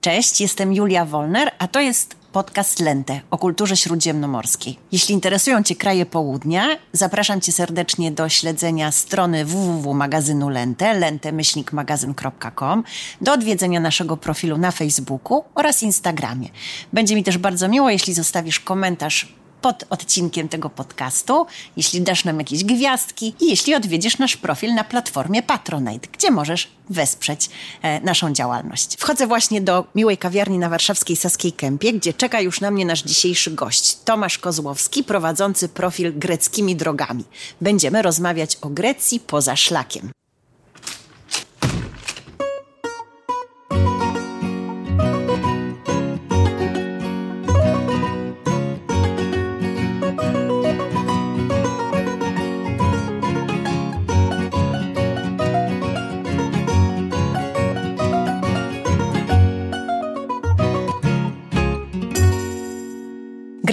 Cześć, jestem Julia Wolner, a to jest podcast Lente o kulturze śródziemnomorskiej. Jeśli interesują Cię kraje południa, zapraszam Cię serdecznie do śledzenia strony www magazynu Lente, lentemyślnikmagazyn.com, do odwiedzenia naszego profilu na Facebooku oraz Instagramie. Będzie mi też bardzo miło, jeśli zostawisz komentarz pod odcinkiem tego podcastu, jeśli dasz nam jakieś gwiazdki i jeśli odwiedzisz nasz profil na platformie Patronite, gdzie możesz wesprzeć e, naszą działalność. Wchodzę właśnie do miłej kawiarni na warszawskiej Saskiej Kępie, gdzie czeka już na mnie nasz dzisiejszy gość, Tomasz Kozłowski, prowadzący profil Greckimi Drogami. Będziemy rozmawiać o Grecji poza szlakiem.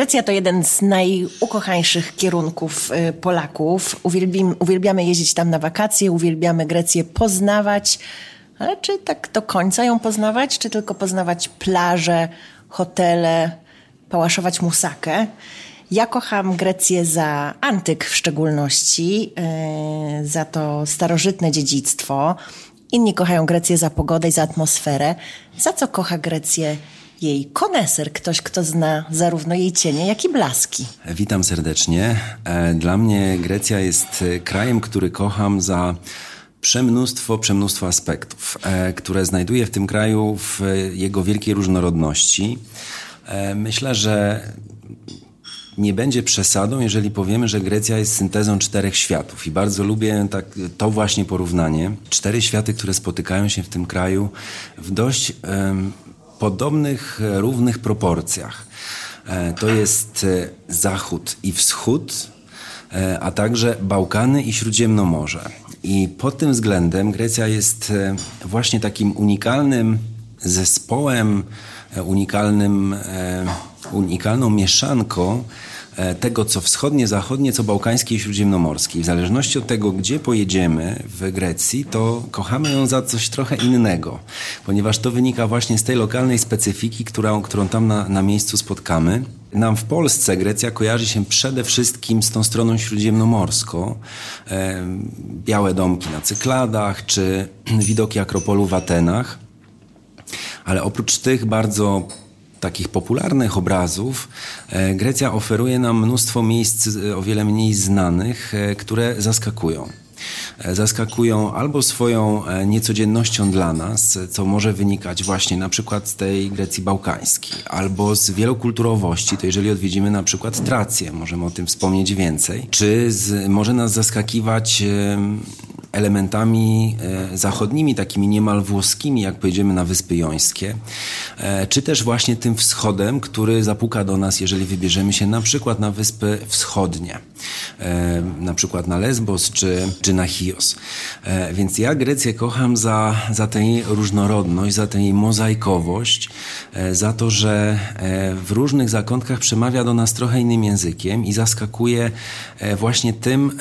Grecja to jeden z najukochańszych kierunków y, Polaków. Uwielbim, uwielbiamy jeździć tam na wakacje, uwielbiamy Grecję poznawać. Ale czy tak do końca ją poznawać, czy tylko poznawać plaże, hotele, pałaszować musakę? Ja kocham Grecję za antyk w szczególności, yy, za to starożytne dziedzictwo. Inni kochają Grecję za pogodę i za atmosferę. Za co kocha Grecję jej koneser, ktoś, kto zna zarówno jej cienie, jak i blaski. Witam serdecznie. E, dla mnie Grecja jest e, krajem, który kocham za przemnóstwo, przemnóstwo aspektów, e, które znajduję w tym kraju w jego wielkiej różnorodności. Myślę, że nie będzie przesadą, jeżeli powiemy, że Grecja jest syntezą czterech światów. I bardzo lubię tak, to właśnie porównanie. Cztery światy, które spotykają się w tym kraju w dość podobnych, e, równych proporcjach. E, to jest e, zachód i wschód, a także Bałkany i Śródziemnomorze. I pod tym względem Grecja jest właśnie takim unikalnym zespołem, unikalnym, unikalną mieszanką tego, co wschodnie, zachodnie, co bałkańskie i śródziemnomorskie. W zależności od tego, gdzie pojedziemy w Grecji, to kochamy ją za coś trochę innego, ponieważ to wynika właśnie z tej lokalnej specyfiki, którą, którą tam na, na miejscu spotkamy. Nam w Polsce Grecja kojarzy się przede wszystkim z tą stroną śródziemnomorską. E, białe domki na Cykladach, czy widoki Akropolu w Atenach. Ale oprócz tych bardzo takich popularnych obrazów. E, Grecja oferuje nam mnóstwo miejsc e, o wiele mniej znanych, e, które zaskakują. Zaskakują albo swoją niecodziennością dla nas, co może wynikać właśnie na przykład z tej Grecji bałkańskiej, albo z wielokulturowości, to jeżeli odwiedzimy na przykład Trację, możemy o tym wspomnieć więcej, czy z, może nas zaskakiwać elementami e, zachodnimi, takimi niemal włoskimi, jak pojedziemy na Wyspy Jońskie, e, czy też właśnie tym wschodem, który zapuka do nas, jeżeli wybierzemy się na przykład na Wyspy Wschodnie, e, na przykład na Lesbos czy, czy na Chios. Więc ja Grecję kocham za, za tę jej różnorodność, za tę jej mozaikowość, za to, że w różnych zakątkach przemawia do nas trochę innym językiem i zaskakuje właśnie tym,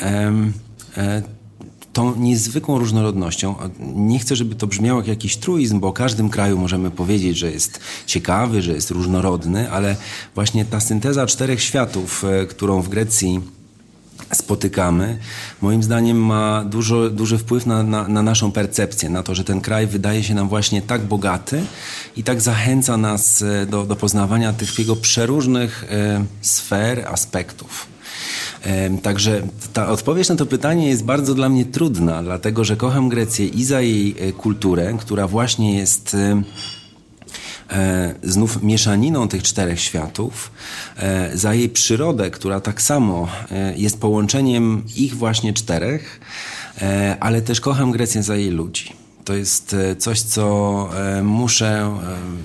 tą niezwykłą różnorodnością. Nie chcę, żeby to brzmiało jak jakiś truizm, bo o każdym kraju możemy powiedzieć, że jest ciekawy, że jest różnorodny, ale właśnie ta synteza czterech światów, e, którą w Grecji spotykamy, moim zdaniem ma dużo, duży wpływ na, na, na, naszą percepcję, na to, że ten kraj wydaje się nam właśnie tak bogaty i tak zachęca nas e, do, do poznawania tych jego przeróżnych e, sfer, aspektów. Także ta odpowiedź na to pytanie jest bardzo dla mnie trudna, dlatego że kocham Grecję i za jej e, kulturę, która właśnie jest e, e, znów mieszaniną tych czterech światów, za jej przyrodę, która tak samo jest połączeniem ich właśnie czterech, ale też kocham Grecję za jej ludzi. To jest coś, co muszę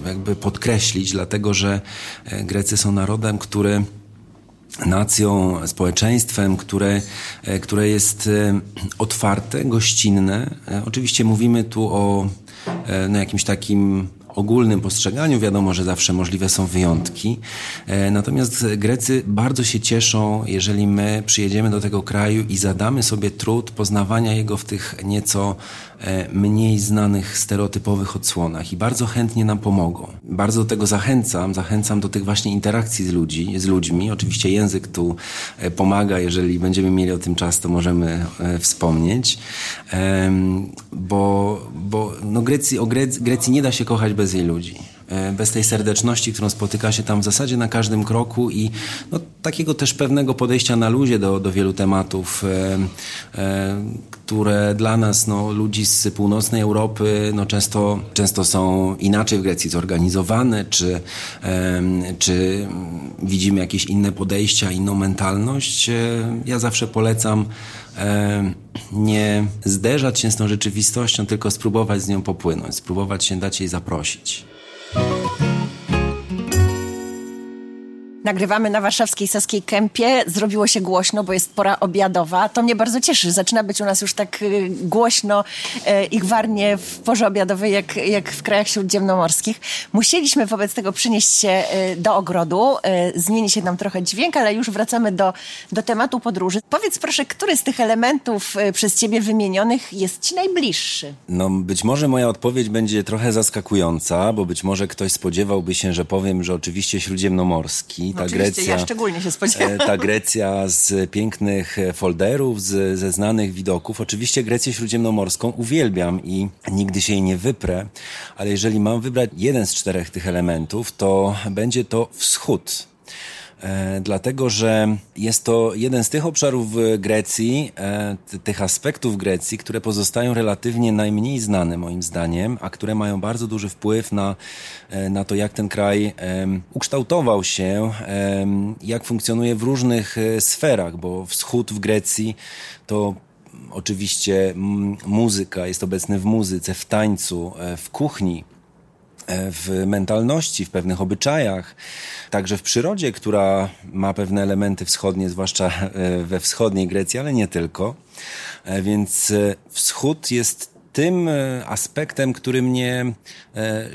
jakby podkreślić, dlatego że Grecy są narodem, który nacją, społeczeństwem, które, e, które jest e, otwarte, gościnne. E, oczywiście mówimy tu o no, jakimś takim ogólnym postrzeganiu. Wiadomo, że zawsze możliwe są wyjątki. Natomiast Grecy bardzo się cieszą, jeżeli my przyjedziemy do tego kraju i zadamy sobie trud poznawania jego w tych nieco mniej znanych, stereotypowych odsłonach i bardzo chętnie nam pomogą. Bardzo do tego zachęcam, zachęcam do tych właśnie interakcji z, ludzi, z ludźmi. Oczywiście język tu e, pomaga, jeżeli będziemy mieli o tym czas, to możemy wspomnieć, bo, bo no Grecji, o Grecji, Grecji nie da się kochać bez jej ludzi. E, bez tej serdeczności, którą spotyka się tam w zasadzie na każdym kroku i no, takiego też pewnego podejścia na luzie do, do wielu tematów, e, e, które dla nas, no, ludzi z północnej Europy, no, często, często są inaczej w Grecji zorganizowane, czy, e, czy widzimy jakieś inne podejścia, inną mentalność. E, ja zawsze polecam e, nie zderzać się z tą rzeczywistością, tylko spróbować z nią popłynąć, spróbować się dać jej zaprosić. you Nagrywamy na warszawskiej Saskiej Kępie. Zrobiło się głośno, bo jest pora obiadowa. To mnie bardzo cieszy. Zaczyna być u nas już tak y, głośno y, i gwarnie w porze obiadowej, jak, jak w krajach śródziemnomorskich. Musieliśmy wobec tego przynieść się y, do ogrodu. Zmieni się nam trochę dźwięk, ale już wracamy do, do tematu podróży. Powiedz proszę, który z tych elementów przez ciebie wymienionych jest ci najbliższy? No być może moja odpowiedź będzie trochę zaskakująca, bo być może ktoś spodziewałby się, że powiem, że oczywiście śródziemnomorski ta Grecja. Ja szczególnie się spodziewam. E, ta Grecja z pięknych folderów, z, ze znanych widoków. Oczywiście Grecję Śródziemnomorską uwielbiam i nigdy się jej nie wyprę, ale jeżeli mam wybrać jeden z czterech tych elementów, to będzie to wschód. E, dlatego że jest to jeden z tych obszarów Grecji, e, tych aspektów Grecji, które pozostają relatywnie najmniej znane moim zdaniem, a które mają bardzo duży wpływ na, e, na to, jak ten kraj ukształtował się, jak funkcjonuje w różnych sferach, bo wschód w Grecji to oczywiście muzyka, jest obecny w muzyce, w tańcu, w kuchni, w mentalności, w pewnych obyczajach, także w przyrodzie, która ma pewne elementy wschodnie, zwłaszcza e, we wschodniej Grecji, ale nie tylko. E, więc e, wschód jest tym aspektem, który mnie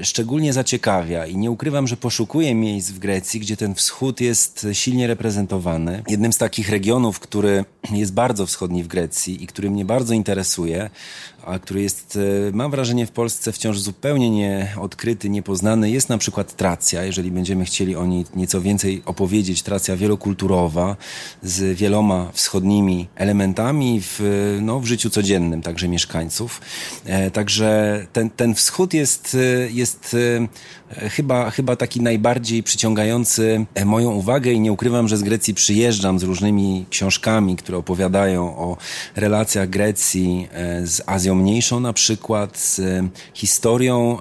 szczególnie zaciekawia i nie ukrywam, że poszukuję miejsc w Grecji, gdzie ten wschód jest silnie reprezentowany. Jednym z takich regionów, który jest bardzo wschodni w Grecji i który mnie bardzo interesuje, a który jest, e, mam wrażenie, w Polsce wciąż zupełnie nieodkryty, niepoznany, jest na przykład Tracja. Jeżeli będziemy chcieli o niej nieco więcej opowiedzieć, Tracja wielokulturowa, z wieloma wschodnimi elementami w, no, w życiu codziennym także mieszkańców. E, także ten, ten wschód jest, e, jest chyba, chyba taki najbardziej przyciągający moją uwagę i nie ukrywam, że z Grecji przyjeżdżam z różnymi książkami, które opowiadają o relacjach Grecji z Azją mniejszą na przykład z historią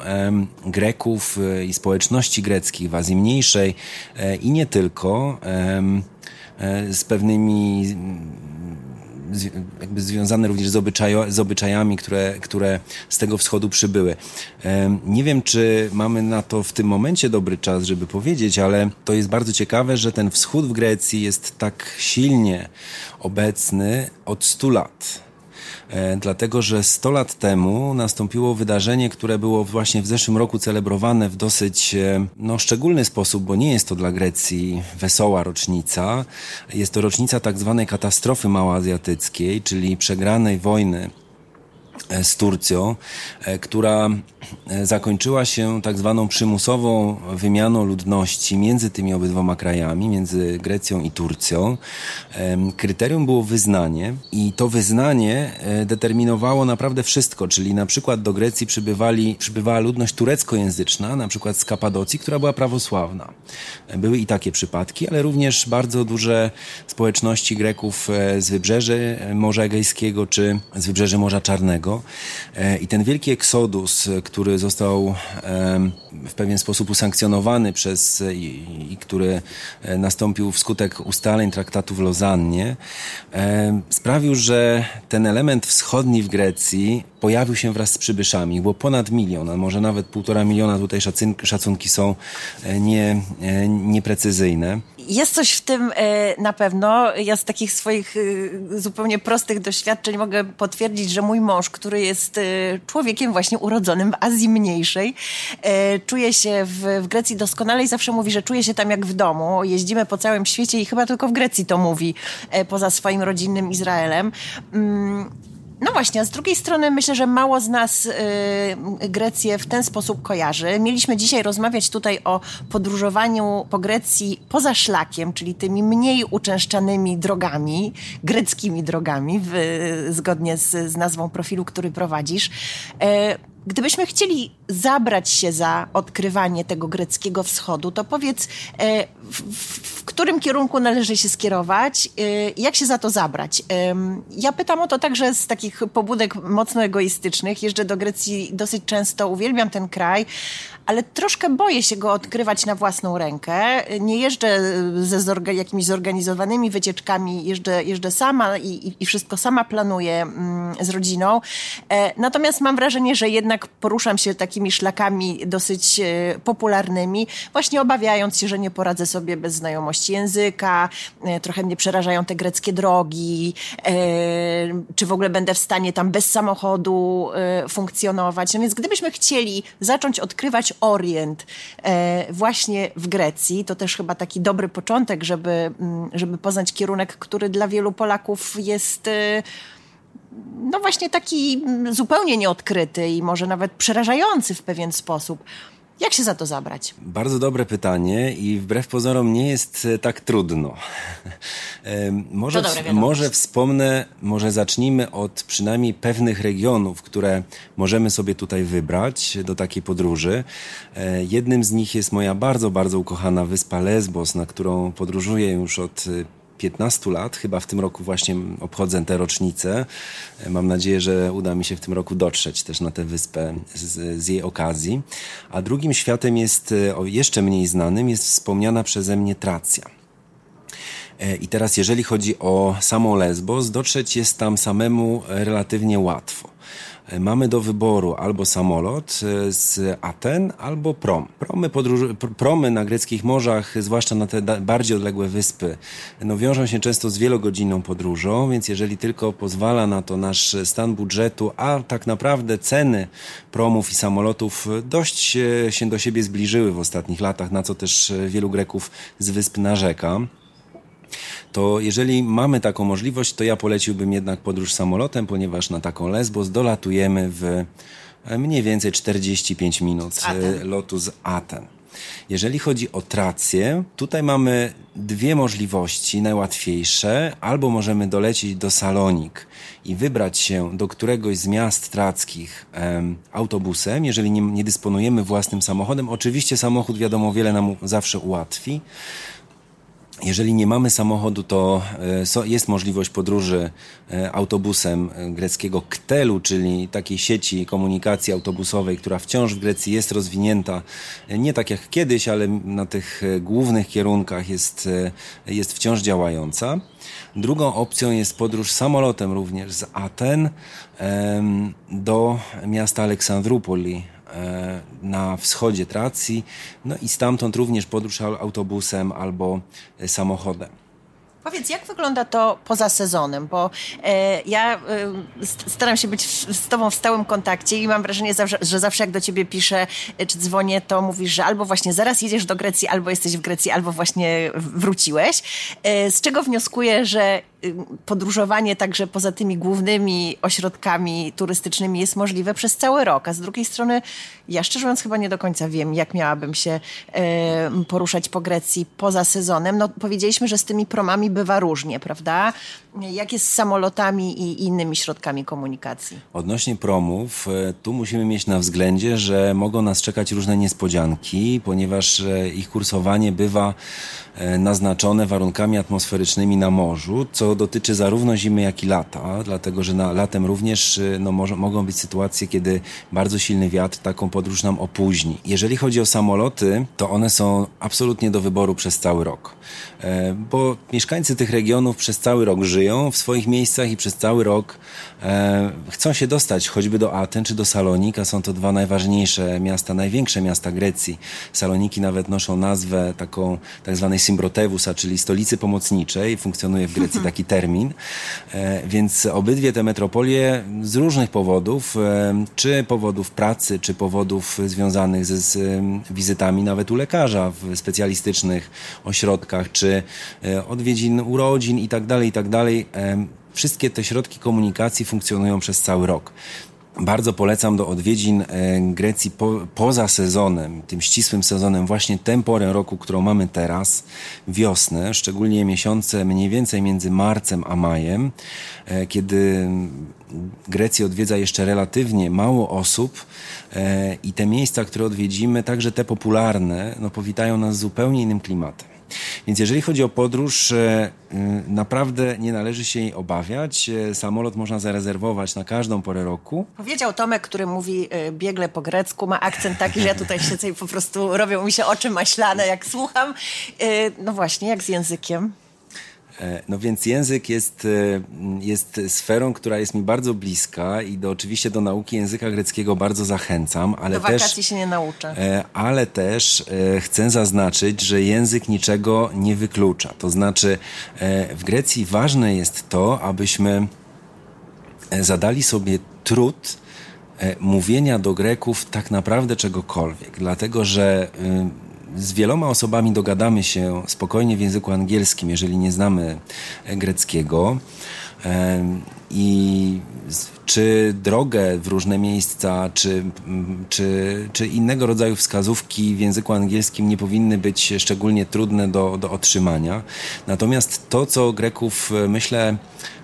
Greków e, i społeczności greckich w Azji Mniejszej e, i nie tylko, e, z pewnymi jakby związane również z, obyczajo, z obyczajami, które, które z tego wschodu przybyły. Nie wiem, czy mamy na to w tym momencie dobry czas, żeby powiedzieć, ale to jest bardzo ciekawe, że ten wschód w Grecji jest tak silnie obecny od 100 lat. E, dlatego że 100 lat temu nastąpiło wydarzenie, które było właśnie w zeszłym roku celebrowane w dosyć e, no, szczególny sposób, bo nie jest to dla Grecji wesoła rocznica. Jest to rocznica tak zwanej katastrofy małoazjatyckiej, czyli przegranej wojny z Turcją, e, która e, zakończyła się tak zwaną przymusową wymianą ludności między tymi obydwoma krajami, między Grecją i Turcją. Kryterium było wyznanie i to wyznanie determinowało naprawdę wszystko, czyli na przykład do Grecji przybywali, przybywała ludność tureckojęzyczna, na przykład z Kapadocji, która była prawosławna. Były i takie przypadki, ale również bardzo duże społeczności Greków z wybrzeży Morza Egejskiego czy z wybrzeży Morza Czarnego. E, I ten wielki eksodus, który został w pewien sposób usankcjonowany przez i, i który e, nastąpił wskutek ustaleń traktatu w Lozannie, sprawił, że ten element wschodni w Grecji pojawił się wraz z przybyszami. Było ponad milion, a może nawet półtora miliona. Tutaj szacunki są e, nie, nieprecyzyjne. Jest coś w tym e, na pewno. Ja z takich swoich e, zupełnie prostych doświadczeń mogę potwierdzić, że mój mąż, który jest e, człowiekiem właśnie urodzonym w Azji Mniejszej, czuje się w, w Grecji doskonale i zawsze mówi, że czuje się tam jak w domu. Jeździmy po całym świecie i chyba tylko w Grecji to mówi, poza swoim rodzinnym Izraelem. No właśnie, a z drugiej strony myślę, że mało z nas y, Grecję w ten sposób kojarzy. Mieliśmy dzisiaj rozmawiać tutaj o podróżowaniu po Grecji poza szlakiem, czyli tymi mniej uczęszczanymi drogami, greckimi drogami, w, zgodnie z, z nazwą profilu, który prowadzisz. Y, Gdybyśmy chcieli zabrać się za odkrywanie tego greckiego wschodu, to powiedz, e, w, którym kierunku należy się skierować, e, jak się za to zabrać? Ja pytam o to także z takich pobudek mocno egoistycznych. Jeżdżę do Grecji dosyć często, uwielbiam ten kraj, ale troszkę boję się go odkrywać na własną rękę. Nie jeżdżę ze zorga, jakimiś zorganizowanymi wycieczkami, jeżdżę, jeżdżę sama i, i wszystko sama planuję mm, z rodziną. E, natomiast mam wrażenie, że jednak poruszam się takimi szlakami dosyć e, popularnymi, właśnie obawiając się, że nie poradzę sobie bez znajomości języka, e, trochę mnie przerażają te greckie drogi, czy w ogóle będę w stanie tam bez samochodu funkcjonować. No więc gdybyśmy chcieli zacząć odkrywać Orient e, właśnie w Grecji. To też chyba taki dobry początek, żeby, mm, żeby poznać kierunek, który dla wielu Polaków jest e, no właśnie taki mm, zupełnie nieodkryty i może nawet przerażający w pewien sposób. Jak się za to zabrać? Bardzo dobre pytanie i wbrew pozorom nie jest e, tak trudno. może, może wspomnę, może zacznijmy od przynajmniej pewnych regionów, które możemy sobie tutaj wybrać do takiej podróży. E, jednym z nich jest moja bardzo, bardzo ukochana wyspa Lesbos, na którą podróżuję już od e, 15 lat. Chyba w tym roku właśnie obchodzę tę rocznicę. Mam nadzieję, że uda mi się w tym roku dotrzeć też na tę wyspę z, z jej okazji. A drugim światem jest, o jeszcze mniej znanym, jest wspomniana przeze mnie Tracja. E, I teraz, jeżeli chodzi o samą Lesbos, dotrzeć jest tam samemu relatywnie łatwo. E, mamy do wyboru albo samolot e, z Aten, albo prom. Promy, promy na greckich morzach, zwłaszcza na te bardziej odległe wyspy, no wiążą się często z wielogodzinną podróżą, więc jeżeli tylko pozwala na to nasz stan budżetu, a tak naprawdę ceny promów i samolotów dość się do siebie zbliżyły w ostatnich latach, na co też wielu Greków z wysp narzeka to jeżeli mamy taką możliwość, to ja poleciłbym jednak podróż samolotem, ponieważ na taką Lesbos dolatujemy w e, mniej więcej 45 minut z e, lotu z Aten. Jeżeli chodzi o trację, tutaj mamy dwie możliwości najłatwiejsze. Albo możemy dolecieć do Salonik i wybrać się do któregoś z miast trackich em, autobusem, jeżeli nie, nie dysponujemy własnym samochodem. Oczywiście samochód, wiadomo, wiele nam zawsze ułatwi. Jeżeli nie mamy samochodu, to e, jest możliwość podróży e, autobusem e, greckiego KTEL-u, czyli takiej sieci komunikacji autobusowej, która wciąż w Grecji jest rozwinięta. Nie tak jak kiedyś, ale na tych głównych kierunkach jest, jest wciąż działająca. Drugą opcją jest podróż samolotem również z Aten do miasta Aleksandropoli E, na wschodzie Tracji, no i stamtąd również podróż autobusem albo e, samochodem. Powiedz, jak wygląda to poza sezonem? Bo e, ja e, staram się być z Tobą w stałym kontakcie i mam wrażenie, że zawsze jak do Ciebie piszę e, czy dzwonię, to mówisz, że albo właśnie zaraz jedziesz do Grecji, albo jesteś w Grecji, albo właśnie wróciłeś. E, z czego wnioskuję, że podróżowanie także poza tymi głównymi ośrodkami turystycznymi jest możliwe przez cały rok. A z drugiej strony, ja szczerze mówiąc chyba nie do końca wiem, jak miałabym się poruszać po Grecji poza sezonem. No, powiedzieliśmy, że z tymi promami bywa różnie, prawda? Jak jest z samolotami i innymi środkami komunikacji? Odnośnie promów, e, tu musimy mieć na względzie, że mogą nas czekać różne niespodzianki, ponieważ e, ich kursowanie bywa e, naznaczone warunkami atmosferycznymi na morzu, co dotyczy zarówno zimy, jak i lata, dlatego że na, latem również no, może, mogą być sytuacje, kiedy bardzo silny wiatr taką podróż nam opóźni. Jeżeli chodzi o samoloty, to one są absolutnie do wyboru przez cały rok. E, bo mieszkańcy tych regionów przez cały rok żyją w swoich miejscach i przez cały rok e, chcą się dostać choćby do Aten czy do Salonika. Są to dwa najważniejsze miasta, największe miasta Grecji. Saloniki nawet noszą nazwę taką tak zwanej Symbrotewusa, czyli stolicy pomocniczej. Funkcjonuje w Grecji taki termin. E, więc obydwie te metropolie z różnych powodów, czy powodów pracy, czy powodów związanych z, z wizytami nawet u lekarza w specjalistycznych ośrodkach, czy E, odwiedzin urodzin i tak dalej, i tak dalej. E, wszystkie te środki komunikacji funkcjonują przez cały rok. Bardzo polecam do odwiedzin e, Grecji po, poza sezonem, tym ścisłym sezonem, właśnie tę porę roku, którą mamy teraz, wiosnę, szczególnie miesiące mniej więcej między marcem a majem, kiedy Grecji odwiedza jeszcze relatywnie mało osób i te miejsca, które odwiedzimy, także te popularne, no, powitają nas zupełnie innym klimatem. Więc jeżeli chodzi o podróż, e, y, naprawdę nie należy się jej obawiać. E, samolot można zarezerwować na każdą porę roku. Powiedział Tomek, który mówi e, biegle po grecku, ma akcent taki, że ja tutaj siedzę i po prostu robią mi się oczy maślane, jak słucham. No właśnie, jak z językiem? E, no więc język jest, e, jest sferą, która jest mi bardzo bliska i do, oczywiście do nauki języka greckiego bardzo zachęcam. Ale do wakacji też, się nie nauczę. E, ale też chcę zaznaczyć, że język niczego nie wyklucza. To znaczy w Grecji ważne jest to, abyśmy zadali sobie trud mówienia do Greków tak naprawdę czegokolwiek. Dlatego, że z wieloma osobami dogadamy się spokojnie w języku angielskim, jeżeli nie znamy greckiego. I czy drogę w różne miejsca, czy, czy, czy innego rodzaju wskazówki w języku angielskim nie powinny być szczególnie trudne do, do otrzymania. Natomiast to, co Greków myślę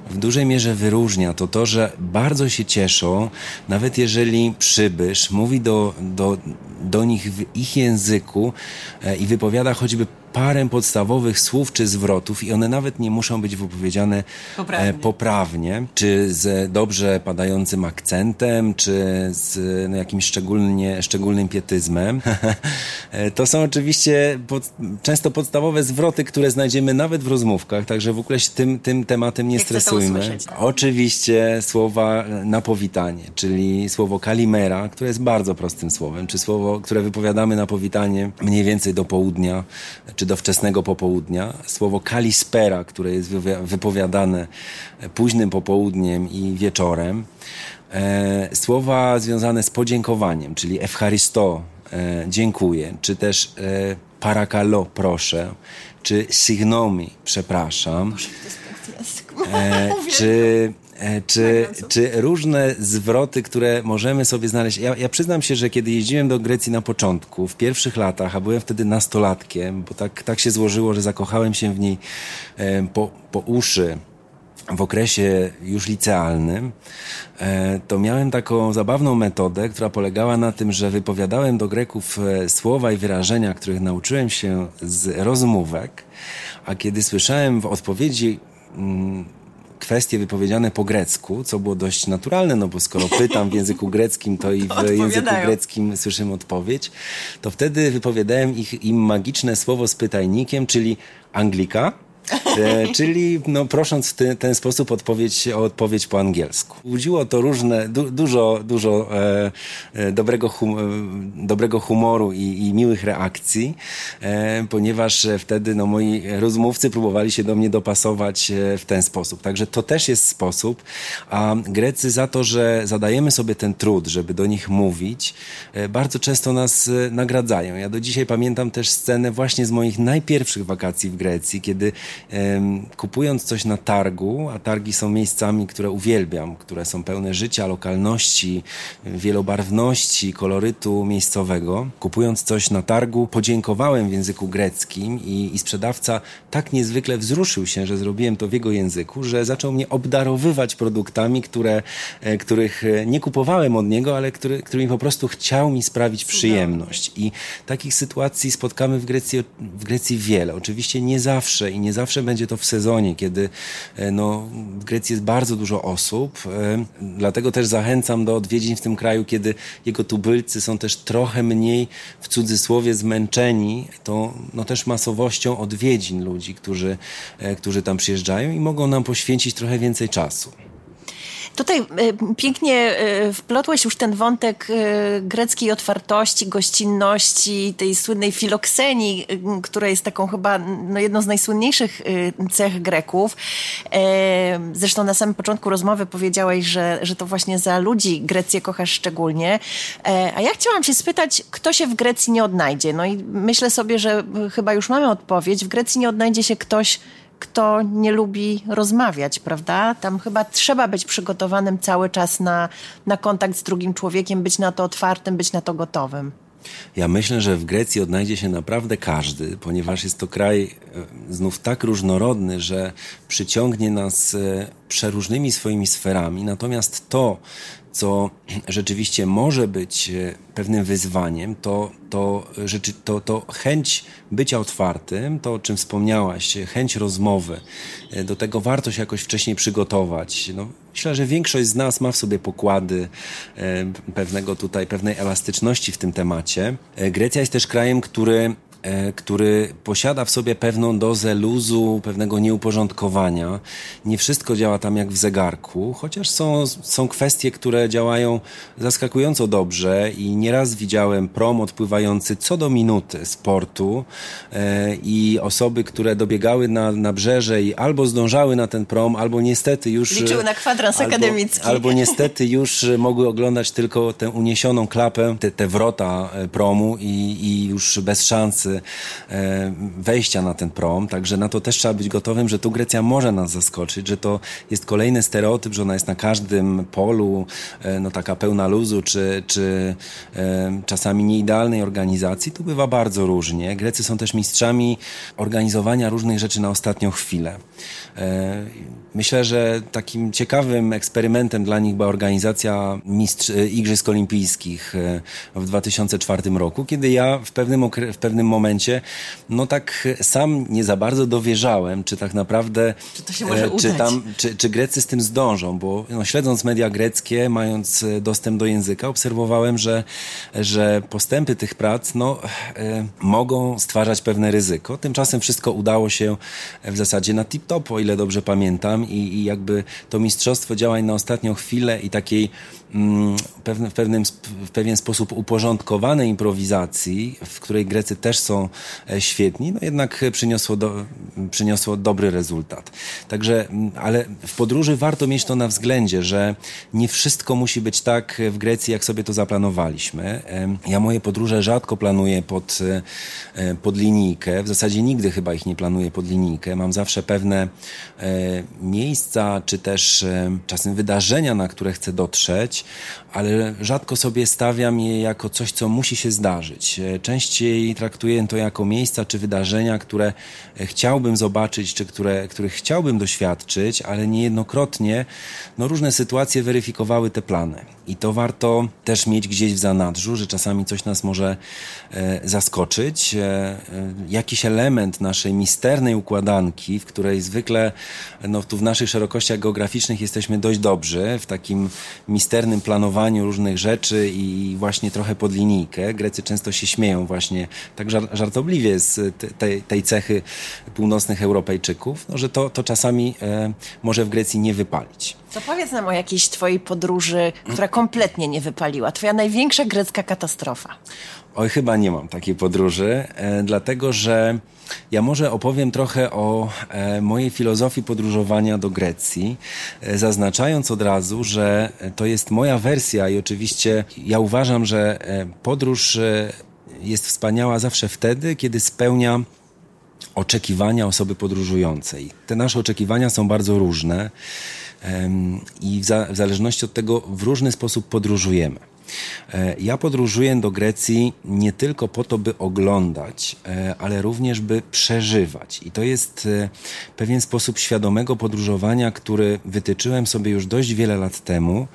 w dużej mierze wyróżnia, to to, że bardzo się cieszą, nawet jeżeli przybysz mówi do, do, do nich w ich języku e, i wypowiada choćby parę podstawowych słów czy zwrotów i one nawet nie muszą być wypowiedziane e, poprawnie, poprawnie czy z dobrze padającym akcentem, czy z no, jakimś szczególnie, szczególnym pietyzmem. E, to są oczywiście pod, często podstawowe zwroty, które znajdziemy nawet w rozmówkach, także w ogóle się tym, tym tematem nie stresujmy. Tak? Oczywiście słowa na powitanie, czyli słowo kalimera, które jest bardzo prostym słowem, czy słowo, które wypowiadamy na powitanie mniej więcej do południa, czy do wczesnego popołudnia. Słowo kalispera, które jest wypowiadane późnym popołudniem i wieczorem. E, słowa związane z podziękowaniem, czyli Efcharisto, e, dziękuję, czy też e, parakalo, proszę, czy signomi, przepraszam. E, czy E, czy, czy różne zwroty, które możemy sobie znaleźć. Ja, ja, przyznam się, że kiedy jeździłem do Grecji na początku, w pierwszych latach, a byłem wtedy nastolatkiem, bo tak, tak się złożyło, że zakochałem się w niej e, po, po uszy w okresie już licealnym, to miałem taką zabawną metodę, która polegała na tym, że wypowiadałem do Greków słowa i wyrażenia, których nauczyłem się z rozmówek, a kiedy słyszałem w odpowiedzi kwestie wypowiedziane po grecku, co było dość naturalne, no bo skoro pytam w języku greckim, to i w języku greckim słyszymy odpowiedź, to wtedy wypowiadałem ich, im magiczne słowo z pytajnikiem, czyli Anglika, czyli no, prosząc w ty, ten sposób odpowiedź, o odpowiedź po angielsku. Budziło to różne, du, dużo, dużo e, e dobrego, hum, e, dobrego humoru i, i miłych reakcji, e, ponieważ wtedy no, moi rozmówcy próbowali się do mnie dopasować w ten sposób. Także to też jest sposób, a Grecy za to, że zadajemy sobie ten trud, żeby do nich mówić, bardzo często nas nagradzają. Ja do dzisiaj pamiętam też scenę właśnie z moich najpierwszych wakacji w Grecji, kiedy kupując coś na targu, a targi są miejscami, które uwielbiam, które są pełne życia, lokalności, wielobarwności, kolorytu miejscowego, kupując coś na targu, podziękowałem w języku greckim i, i sprzedawca tak niezwykle wzruszył się, że zrobiłem to w jego języku, że zaczął mnie obdarowywać produktami, które, e, których e, nie kupowałem od niego, ale który, którymi po prostu chciał mi sprawić przyjemność. I takich sytuacji spotkamy w Grecji, w Grecji wiele. Oczywiście nie zawsze i nie zawsze zawsze będzie to w sezonie, kiedy no, w Grecji jest bardzo dużo osób. Dlatego też zachęcam do odwiedzin w tym kraju, kiedy jego tubylcy są też trochę mniej w cudzysłowie zmęczeni, to no, też masowością odwiedzin ludzi, którzy, którzy tam przyjeżdżają i mogą nam poświęcić trochę więcej czasu. Tutaj e, pięknie e, wplotłeś już ten wątek e, greckiej otwartości, gościnności, tej słynnej filoksenii, która jest taką chyba no, jedną z najsłynniejszych cech Greków. Zresztą na samym początku rozmowy powiedziałeś, że, że to właśnie za ludzi Grecję kochasz szczególnie. A ja chciałam się spytać, kto się w Grecji nie odnajdzie? No i myślę sobie, że chyba już mamy odpowiedź. W Grecji nie odnajdzie się ktoś, kto nie lubi rozmawiać, prawda? Tam chyba trzeba być przygotowanym cały czas na, na kontakt z drugim człowiekiem, być na to otwartym, być na to gotowym. Ja myślę, że w Grecji odnajdzie się naprawdę każdy, ponieważ jest to kraj e, znów tak różnorodny, że przyciągnie nas e, przeróżnymi swoimi sferami. Natomiast to, co rzeczywiście może być e, pewnym wyzwaniem, to, to, to, to chęć bycia otwartym, to o czym wspomniałaś, chęć rozmowy. E, do tego warto się jakoś wcześniej przygotować. No, myślę, że większość z nas ma w sobie pokłady e, pewnego tutaj, pewnej elastyczności w tym temacie. Grecja jest też krajem, który E, który posiada w sobie pewną dozę luzu, pewnego nieuporządkowania. Nie wszystko działa tam jak w zegarku, chociaż są, są kwestie, które działają zaskakująco dobrze i nieraz widziałem prom odpływający co do minuty z portu e, i osoby, które dobiegały na, na brzeże i albo zdążały na ten prom, albo niestety już... Liczyły na kwadrans albo, akademicki. Albo niestety już mogły oglądać tylko tę uniesioną klapę, te, te wrota e, promu i, i już bez szansy E, wejścia na ten prom, także na to też trzeba być gotowym, że tu Grecja może nas zaskoczyć, że to jest kolejny stereotyp, że ona jest na każdym polu, e, no taka pełna luzu, czy, czy e, czasami nieidealnej organizacji. Tu bywa bardzo różnie. Grecy są też mistrzami organizowania różnych rzeczy na ostatnią chwilę. Myślę, że takim ciekawym eksperymentem dla nich była organizacja mistrz, Igrzysk Olimpijskich w 2004 roku, kiedy ja w pewnym, w pewnym momencie, no tak sam nie za bardzo dowierzałem, czy tak naprawdę, czy, to się może e, czy, tam, czy, czy Grecy z tym zdążą, bo no, śledząc media greckie, mając e, dostęp do języka, obserwowałem, że, że postępy tych prac no, e, mogą stwarzać pewne ryzyko. Tymczasem wszystko udało się w zasadzie na tip-top, o ile dobrze pamiętam i, i jakby to mistrzostwo działań na ostatnią chwilę i takiej mm, w, pewnym, w pewien sposób uporządkowanej improwizacji, w której Grecy też są e, świetni, no jednak przyniosło, do, przyniosło dobry rezultat. Także, ale w podróży warto mieć to na względzie, że nie wszystko musi być tak w Grecji, jak sobie to zaplanowaliśmy. Ja moje podróże rzadko planuję pod, e, pod linijkę, w zasadzie nigdy chyba ich nie planuję pod linijkę. Mam zawsze pewne e, miejsca, czy też czasem wydarzenia, na które chcę dotrzeć, ale rzadko sobie stawiam je jako coś, co musi się zdarzyć. E, częściej traktuję to jako miejsca czy wydarzenia, które e, chciałbym zobaczyć, czy które, których chciałbym doświadczyć, ale niejednokrotnie no, różne sytuacje weryfikowały te plany. I to warto też mieć gdzieś w zanadrzu, że czasami coś nas może e, zaskoczyć. E, e, jakiś element naszej misternej układanki, w której zwykle no, tu w naszych szerokościach geograficznych jesteśmy dość dobrzy, w takim misternym planowaniu różnych rzeczy i właśnie trochę pod linijkę. Grecy często się śmieją właśnie tak żartobliwie z tej, tej cechy północnych Europejczyków, no, że to, to czasami e, może w Grecji nie wypalić. To powiedz nam o jakiejś twojej podróży, która kompletnie nie wypaliła. Twoja największa grecka katastrofa. Oj, chyba nie mam takiej podróży, e, dlatego że ja może opowiem trochę o e, mojej filozofii podróżowania do Grecji, e, zaznaczając od razu, że to jest moja wersja i oczywiście ja uważam, że podróż jest wspaniała zawsze wtedy, kiedy spełnia oczekiwania osoby podróżującej. Te nasze oczekiwania są bardzo różne i w zależności od tego w różny sposób podróżujemy. E, ja podróżuję do Grecji nie tylko po to, by oglądać, e, ale również by przeżywać. I to jest e, pewien sposób świadomego podróżowania, który wytyczyłem sobie już dość wiele lat temu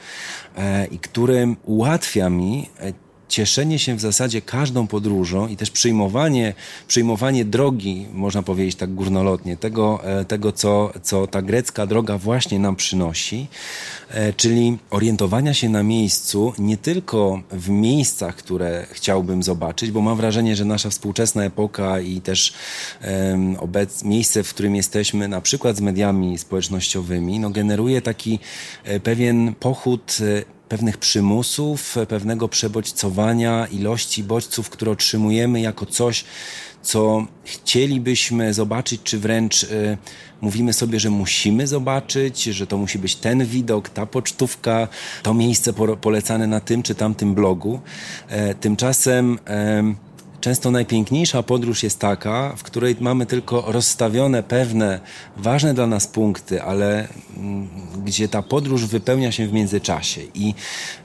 i który ułatwia mi cieszenie się w zasadzie każdą podróżą i też przyjmowanie, przyjmowanie drogi, można powiedzieć tak górnolotnie, tego, e, tego co, co ta grecka droga właśnie nam przynosi, e, czyli orientowania się na miejscu nie tylko w miejscach, które chciałbym zobaczyć, bo mam wrażenie, że nasza współczesna epoka i też obec, miejsce, w którym jesteśmy, na przykład z mediami społecznościowymi, no generuje taki e, pewien pochód pewnych przymusów, pewnego przebodźcowania ilości bodźców, które otrzymujemy jako coś, co chcielibyśmy zobaczyć, czy wręcz y, mówimy sobie, że musimy zobaczyć, że to musi być ten widok, ta pocztówka, to miejsce polecane na tym czy tamtym blogu. E, tymczasem Często najpiękniejsza podróż jest taka, w której mamy tylko rozstawione pewne ważne dla nas punkty, ale mm, gdzie ta podróż wypełnia się w międzyczasie. I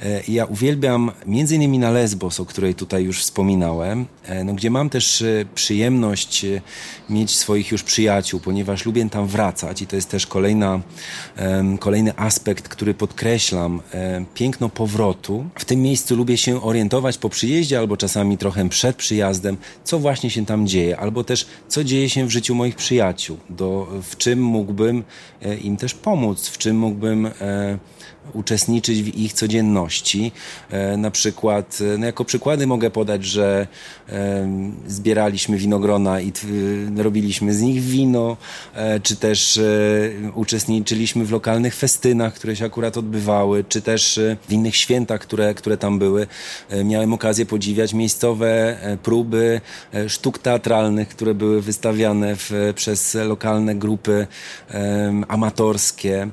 e, ja uwielbiam między innymi na Lesbos, o której tutaj już wspominałem, e, no, gdzie mam też e, przyjemność mieć swoich już przyjaciół, ponieważ lubię tam wracać i to jest też kolejna, kolejny aspekt, który podkreślam, piękno powrotu. W tym miejscu lubię się orientować po przyjeździe albo czasami trochę przed przyjazdem, co właśnie się tam dzieje, albo też co dzieje się w życiu moich przyjaciół, do, w czym mógłbym e, im też pomóc, w czym mógłbym e, uczestniczyć w ich codzienności. E, na przykład, no jako przykłady mogę podać, że zbieraliśmy winogrona i robiliśmy z nich wino, czy też uczestniczyliśmy w lokalnych festynach, które się akurat odbywały, czy też w innych świętach, które, które tam były. Miałem okazję podziwiać miejscowe próby sztuk teatralnych, które były wystawiane w, przez lokalne grupy amatorskie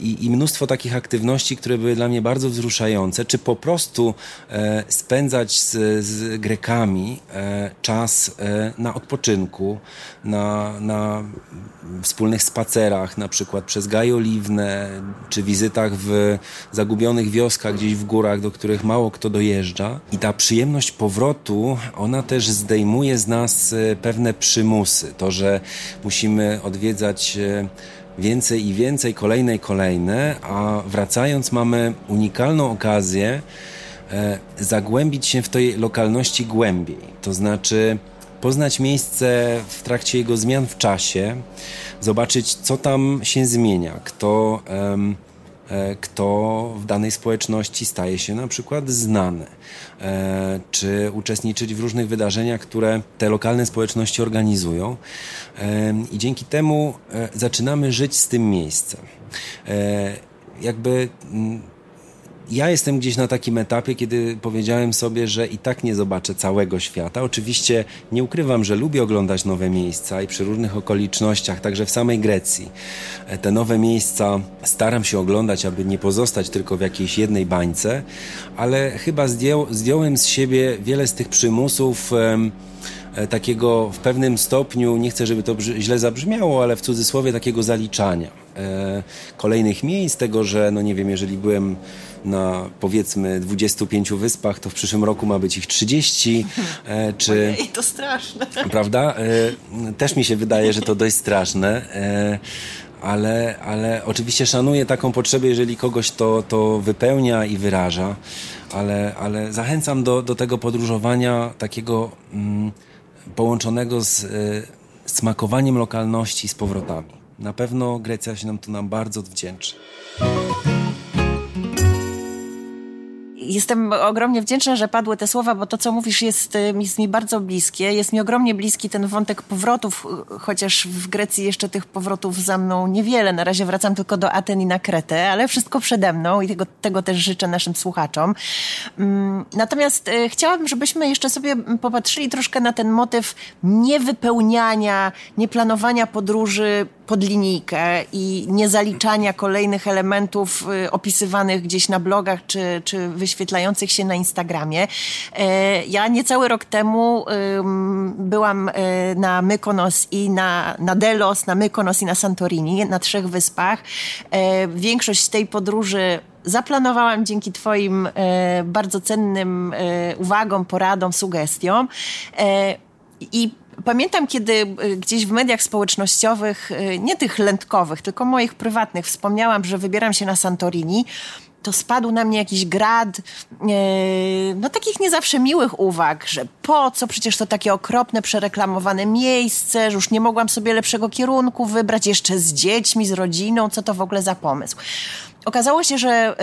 i, i mnóstwo takich aktywności, które były dla mnie bardzo wzruszające, czy po prostu e, spędzać z, z Grekami e, czas e, na odpoczynku, na, na wspólnych spacerach, na przykład przez Gaje Oliwne, czy wizytach w zagubionych wioskach gdzieś w górach, do których mało kto dojeżdża. I ta przyjemność powrotu, ona też zdejmuje z nas e, pewne przymusy. To, że musimy odwiedzać e, więcej i więcej, kolejne i kolejne, a wracając mamy unikalną okazję e, zagłębić się w tej lokalności głębiej. To znaczy poznać miejsce w trakcie jego zmian w czasie, zobaczyć, co tam się zmienia, kto, e, kto w danej społeczności staje się na przykład znany, e, czy uczestniczyć w różnych wydarzeniach, które te lokalne społeczności organizują. E, I dzięki temu e, zaczynamy żyć z tym miejscem. E, jakby mm, ja jestem gdzieś na takim etapie, kiedy powiedziałem sobie, że i tak nie zobaczę całego świata. Oczywiście nie ukrywam, że lubię oglądać nowe miejsca i przy różnych okolicznościach, także w samej Grecji. E, te nowe miejsca staram się oglądać, aby nie pozostać tylko w jakiejś jednej bańce, ale chyba zdjął, zdjąłem z siebie wiele z tych przymusów. E, takiego w pewnym stopniu, nie chcę, żeby to źle zabrzmiało, ale w cudzysłowie takiego zaliczania e, kolejnych miejsc, tego, że no nie wiem, jeżeli byłem na powiedzmy 25 wyspach, to w przyszłym roku ma być ich 30. E, czy, Ojej, to straszne. Prawda? E, też mi się wydaje, że to dość straszne. E, ale, ale oczywiście szanuję taką potrzebę, jeżeli kogoś to, to wypełnia i wyraża, ale, ale zachęcam do, do tego podróżowania takiego mm, połączonego z y, smakowaniem lokalności z powrotami. Na pewno Grecja się nam tu nam bardzo odwdzięczy. Jestem ogromnie wdzięczna, że padły te słowa, bo to, co mówisz, jest, y, jest mi bardzo bliskie. Jest mi ogromnie bliski ten wątek powrotów, y, chociaż w Grecji jeszcze tych powrotów za mną niewiele. Na razie wracam tylko do Aten i na Kretę, ale wszystko przede mną i tego, tego też życzę naszym słuchaczom. Mm, natomiast y, chciałabym, żebyśmy jeszcze sobie popatrzyli troszkę na ten motyw niewypełniania, nieplanowania podróży pod linijkę i niezaliczania kolejnych elementów opisywanych gdzieś na blogach czy, czy wyświetleniach wyświetlających się na Instagramie. E, ja niecały rok temu byłam e, na Mykonos i na, na Delos, na Mykonos i na Santorini, na trzech wyspach. E, większość tej podróży zaplanowałam dzięki Twoim bardzo cennym uwagom, poradom, sugestiom. I Pamiętam, kiedy gdzieś w mediach społecznościowych, nie tych lędkowych, tylko moich prywatnych, wspomniałam, że wybieram się na Santorini to spadł na mnie jakiś grad no takich nie zawsze miłych uwag, że po co, przecież to takie okropne, przereklamowane miejsce, że już nie mogłam sobie lepszego kierunku wybrać, jeszcze z dziećmi, z rodziną, co to w ogóle za pomysł. Okazało się, że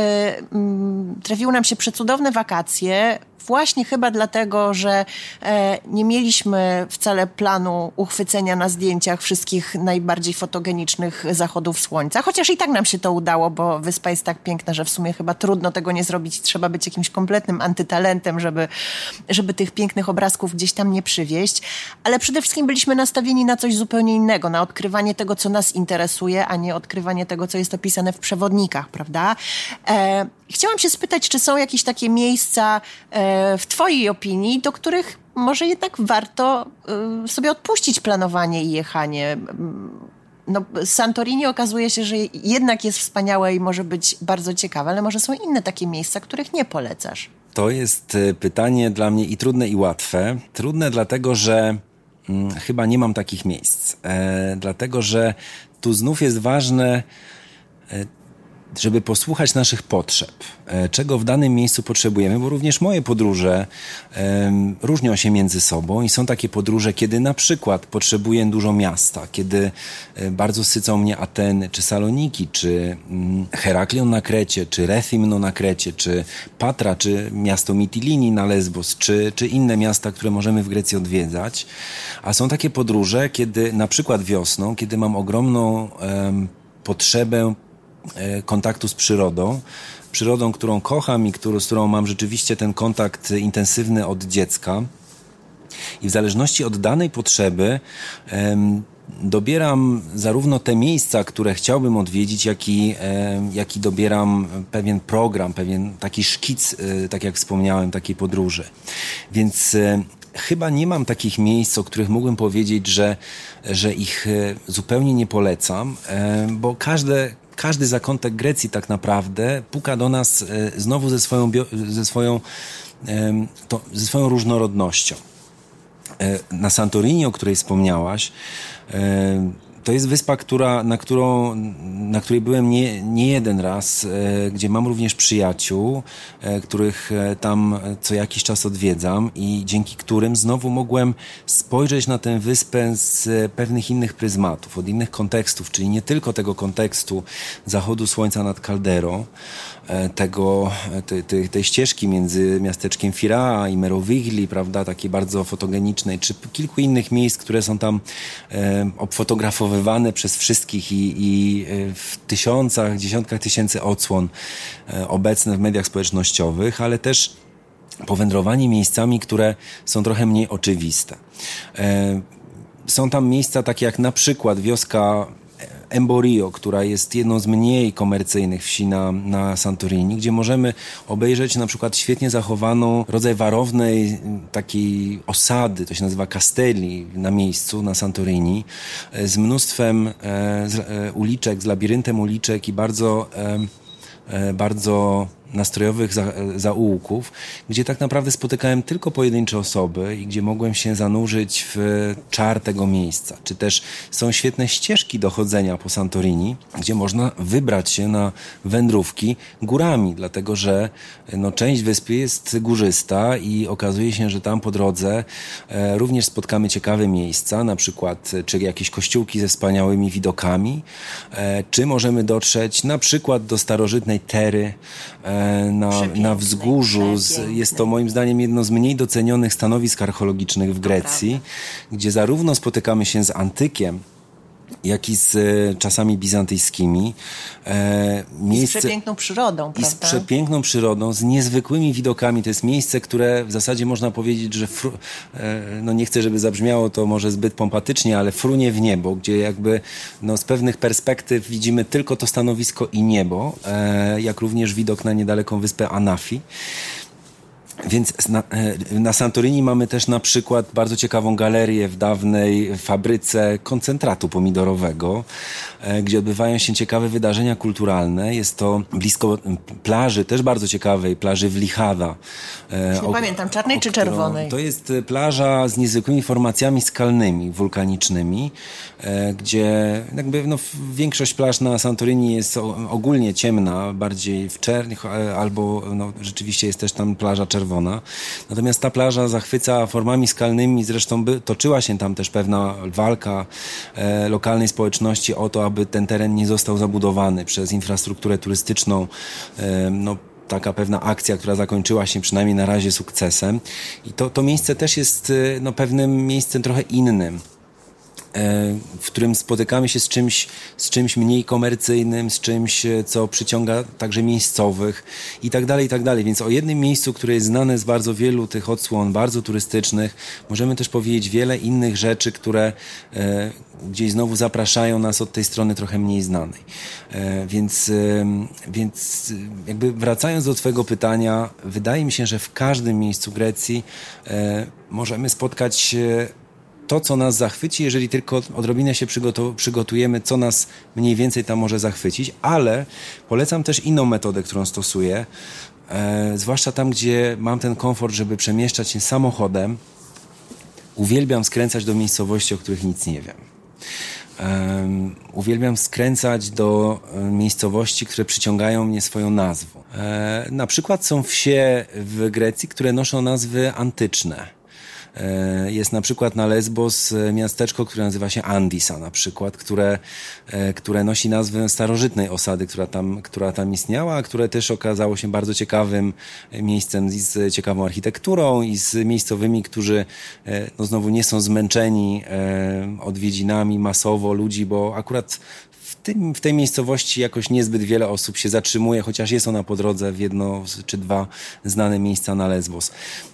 y, trafiły nam się przecudowne wakacje Właśnie chyba dlatego, że e, nie mieliśmy wcale planu uchwycenia na zdjęciach wszystkich najbardziej fotogenicznych zachodów słońca, chociaż i tak nam się to udało, bo wyspa jest tak piękna, że w sumie chyba trudno tego nie zrobić. Trzeba być jakimś kompletnym antytalentem, żeby, żeby tych pięknych obrazków gdzieś tam nie przywieźć. Ale przede wszystkim byliśmy nastawieni na coś zupełnie innego, na odkrywanie tego, co nas interesuje, a nie odkrywanie tego, co jest opisane w przewodnikach, prawda? E, chciałam się spytać, czy są jakieś takie miejsca e, w Twojej opinii, do których może jednak warto e, sobie odpuścić planowanie i jechanie. No, Santorini okazuje się, że jednak jest wspaniałe i może być bardzo ciekawe, ale może są inne takie miejsca, których nie polecasz. To jest e, pytanie dla mnie i trudne, i łatwe. Trudne dlatego, że hmm, chyba nie mam takich miejsc. E, dlatego, że tu znów jest ważne e, żeby posłuchać naszych potrzeb, e, czego w danym miejscu potrzebujemy, bo również moje podróże um, różnią się między sobą i są takie podróże, kiedy na przykład potrzebuję dużo miasta, kiedy e, bardzo sycą mnie Ateny, czy Saloniki, czy um, Heraklion na Krecie, czy Rethymno na Krecie, czy Patra, czy miasto Mitilini na Lesbos, czy, czy inne miasta, które możemy w Grecji odwiedzać. A są takie podróże, kiedy na przykład wiosną, kiedy mam ogromną um, potrzebę kontaktu z przyrodą. Przyrodą, którą kocham i którą, z którą mam rzeczywiście ten kontakt intensywny od dziecka. I w zależności od danej potrzeby dobieram zarówno te miejsca, które chciałbym odwiedzić, jak i, jak i dobieram pewien program, pewien taki szkic, e, tak jak wspomniałem, takiej podróży. Więc e, chyba nie mam takich miejsc, o których mógłbym powiedzieć, że, że ich zupełnie nie polecam, bo każde, każdy zakątek Grecji tak naprawdę puka do nas e, znowu ze swoją, ze swoją, to, ze swoją różnorodnością. E, na Santorini, o której wspomniałaś, to jest wyspa, która, na, którą, na której byłem nie, nie jeden raz, e, gdzie mam również przyjaciół, e, których e, tam co jakiś czas odwiedzam i dzięki którym znowu mogłem spojrzeć na tę wyspę z pewnych innych pryzmatów, od innych kontekstów, czyli nie tylko tego kontekstu zachodu słońca nad kalderą, tego, tej, tej, tej ścieżki między miasteczkiem Firaa i Merowigli, prawda, takiej bardzo fotogenicznej, czy kilku innych miejsc, które są tam e, obfotografowane przechowywane przez wszystkich i, i e, w tysiącach, dziesiątkach tysięcy odsłon e, obecne w mediach społecznościowych, ale też powędrowanie miejscami, które są trochę mniej oczywiste. E, są tam miejsca takie jak na przykład wioska Emborio, która jest jedną z mniej komercyjnych wsi na, na Santorini, gdzie możemy obejrzeć na przykład świetnie zachowaną rodzaj warownej takiej osady, to się nazywa castelli na miejscu na Santorini, e, z mnóstwem e, z, e, uliczek, z labiryntem uliczek i bardzo, e, e bardzo nastrojowych za, zaułków, gdzie tak naprawdę spotykałem tylko pojedyncze osoby i gdzie mogłem się zanurzyć w czar tego miejsca. Czy też są świetne ścieżki dochodzenia po Santorini, gdzie można wybrać się na wędrówki górami, dlatego że no, część wyspy jest górzysta i okazuje się, że tam po drodze e, również spotkamy ciekawe miejsca, na przykład czy jakieś kościółki ze wspaniałymi widokami, e, czy możemy dotrzeć na przykład do starożytnej Tery, e, na, na wzgórzu. Jest to moim zdaniem jedno z mniej docenionych stanowisk archeologicznych w Grecji, gdzie zarówno spotykamy się z antykiem, jak i z e, czasami bizantyjskimi. E, miejsce, I z przepiękną przyrodą, prawda? I z przepiękną przyrodą, z niezwykłymi widokami. To jest miejsce, które w zasadzie można powiedzieć, że fru, e, no nie chcę, żeby zabrzmiało to może zbyt pompatycznie, ale frunie w niebo, gdzie jakby no, z pewnych perspektyw widzimy tylko to stanowisko i niebo, jak również widok na niedaleką wyspę Anafi. Więc na, e, na, Santorini mamy też na przykład bardzo ciekawą galerię w dawnej fabryce koncentratu pomidorowego, e, gdzie odbywają się ciekawe wydarzenia kulturalne. Jest to blisko plaży, też bardzo ciekawej, plaży w Lichada. E, o, pamiętam, czarnej czy czerwonej? To jest plaża z niezwykłymi formacjami skalnymi, wulkanicznymi, gdzie jakby no, większość plaż na Santorini jest ogólnie ciemna, bardziej w czerni, albo no, rzeczywiście jest też tam plaża czerwona czerwona. Natomiast ta plaża zachwyca formami skalnymi, zresztą by, toczyła się tam też pewna walka e, lokalnej społeczności o to, aby ten teren nie został zabudowany przez infrastrukturę turystyczną. E, no, taka pewna akcja, która zakończyła się przynajmniej na razie sukcesem. I to, to miejsce też jest e, no, pewnym miejscem trochę innym. E, w którym spotykamy się z czymś, z czymś mniej komercyjnym, z czymś, e, co przyciąga także miejscowych i tak dalej, i tak dalej. Więc o jednym miejscu, które jest znane z bardzo wielu tych odsłon, bardzo turystycznych, możemy też powiedzieć wiele innych rzeczy, które e, gdzieś znowu zapraszają nas od tej strony trochę mniej znanej. Więc, więc jakby wracając do Twojego pytania, wydaje mi się, że w każdym miejscu Grecji możemy spotkać się to, co nas zachwyci, jeżeli tylko odrobinę się przygotujemy, co nas mniej więcej tam może zachwycić, ale polecam też inną metodę, którą stosuję, e, zwłaszcza tam, gdzie mam ten komfort, żeby przemieszczać się samochodem. Uwielbiam skręcać do miejscowości, o których nic nie wiem. Uwielbiam skręcać do um, miejscowości, które przyciągają mnie swoją nazwą. E, na przykład są wsie w Grecji, które noszą nazwy antyczne. E, jest na przykład na Lesbos e, miasteczko, które nazywa się Andisa na przykład, które, e, które nosi nazwę starożytnej osady, która tam, która tam istniała, a które też okazało się bardzo ciekawym miejscem z ciekawą architekturą i z miejscowymi, którzy no znowu nie są zmęczeni odwiedzinami masowo ludzi, bo akurat tym, w tej miejscowości jakoś niezbyt wiele osób się zatrzymuje, chociaż jest ona po drodze w jedno czy dwa znane miejsca na Lesbos.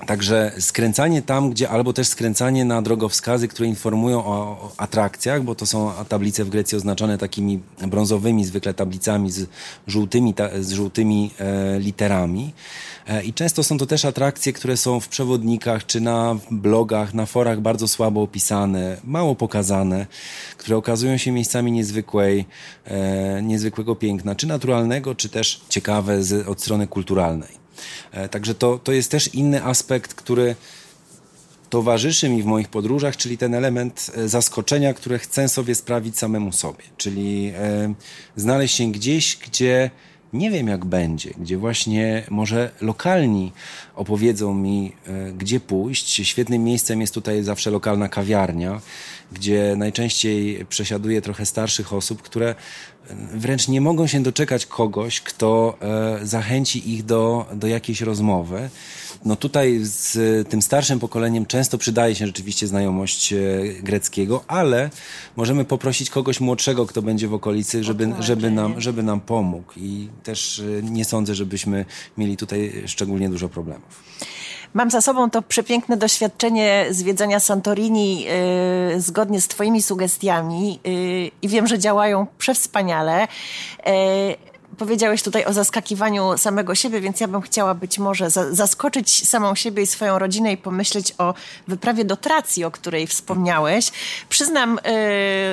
Także skręcanie tam, gdzie albo też skręcanie na drogowskazy, które informują o, o atrakcjach, bo to są tablice w Grecji oznaczone takimi brązowymi zwykle tablicami z żółtymi, ta, z żółtymi e, literami. E, I często są to też atrakcje, które są w przewodnikach czy na blogach, na forach bardzo słabo opisane, mało pokazane, które okazują się miejscami niezwykłej, e, niezwykłego piękna, czy naturalnego, czy też ciekawe z, od strony kulturalnej. E, także to, to jest też inny aspekt, który towarzyszy mi w moich podróżach, czyli ten element zaskoczenia, które chcę sobie sprawić samemu sobie. Czyli znaleźć się gdzieś, gdzie nie wiem jak będzie, gdzie właśnie może lokalni opowiedzą mi, e, gdzie pójść. Świetnym miejscem jest tutaj zawsze lokalna kawiarnia, gdzie najczęściej przesiaduje trochę starszych osób, które wręcz nie mogą się doczekać kogoś, kto e, zachęci ich do, do jakiejś rozmowy. No tutaj z tym starszym pokoleniem często przydaje się rzeczywiście znajomość e, greckiego, ale możemy poprosić kogoś młodszego, kto będzie w okolicy, żeby, żeby, nam, żeby nam pomógł. I też e, nie sądzę, żebyśmy mieli tutaj szczególnie dużo problemów. Mam za sobą to przepiękne doświadczenie zwiedzania Santorini yy, zgodnie z Twoimi sugestiami yy, i wiem, że działają przewspaniale. Yy, powiedziałeś tutaj o zaskakiwaniu samego siebie, więc ja bym chciała być może za zaskoczyć samą siebie i swoją rodzinę i pomyśleć o wyprawie do Tracji, o której wspomniałeś. Przyznam,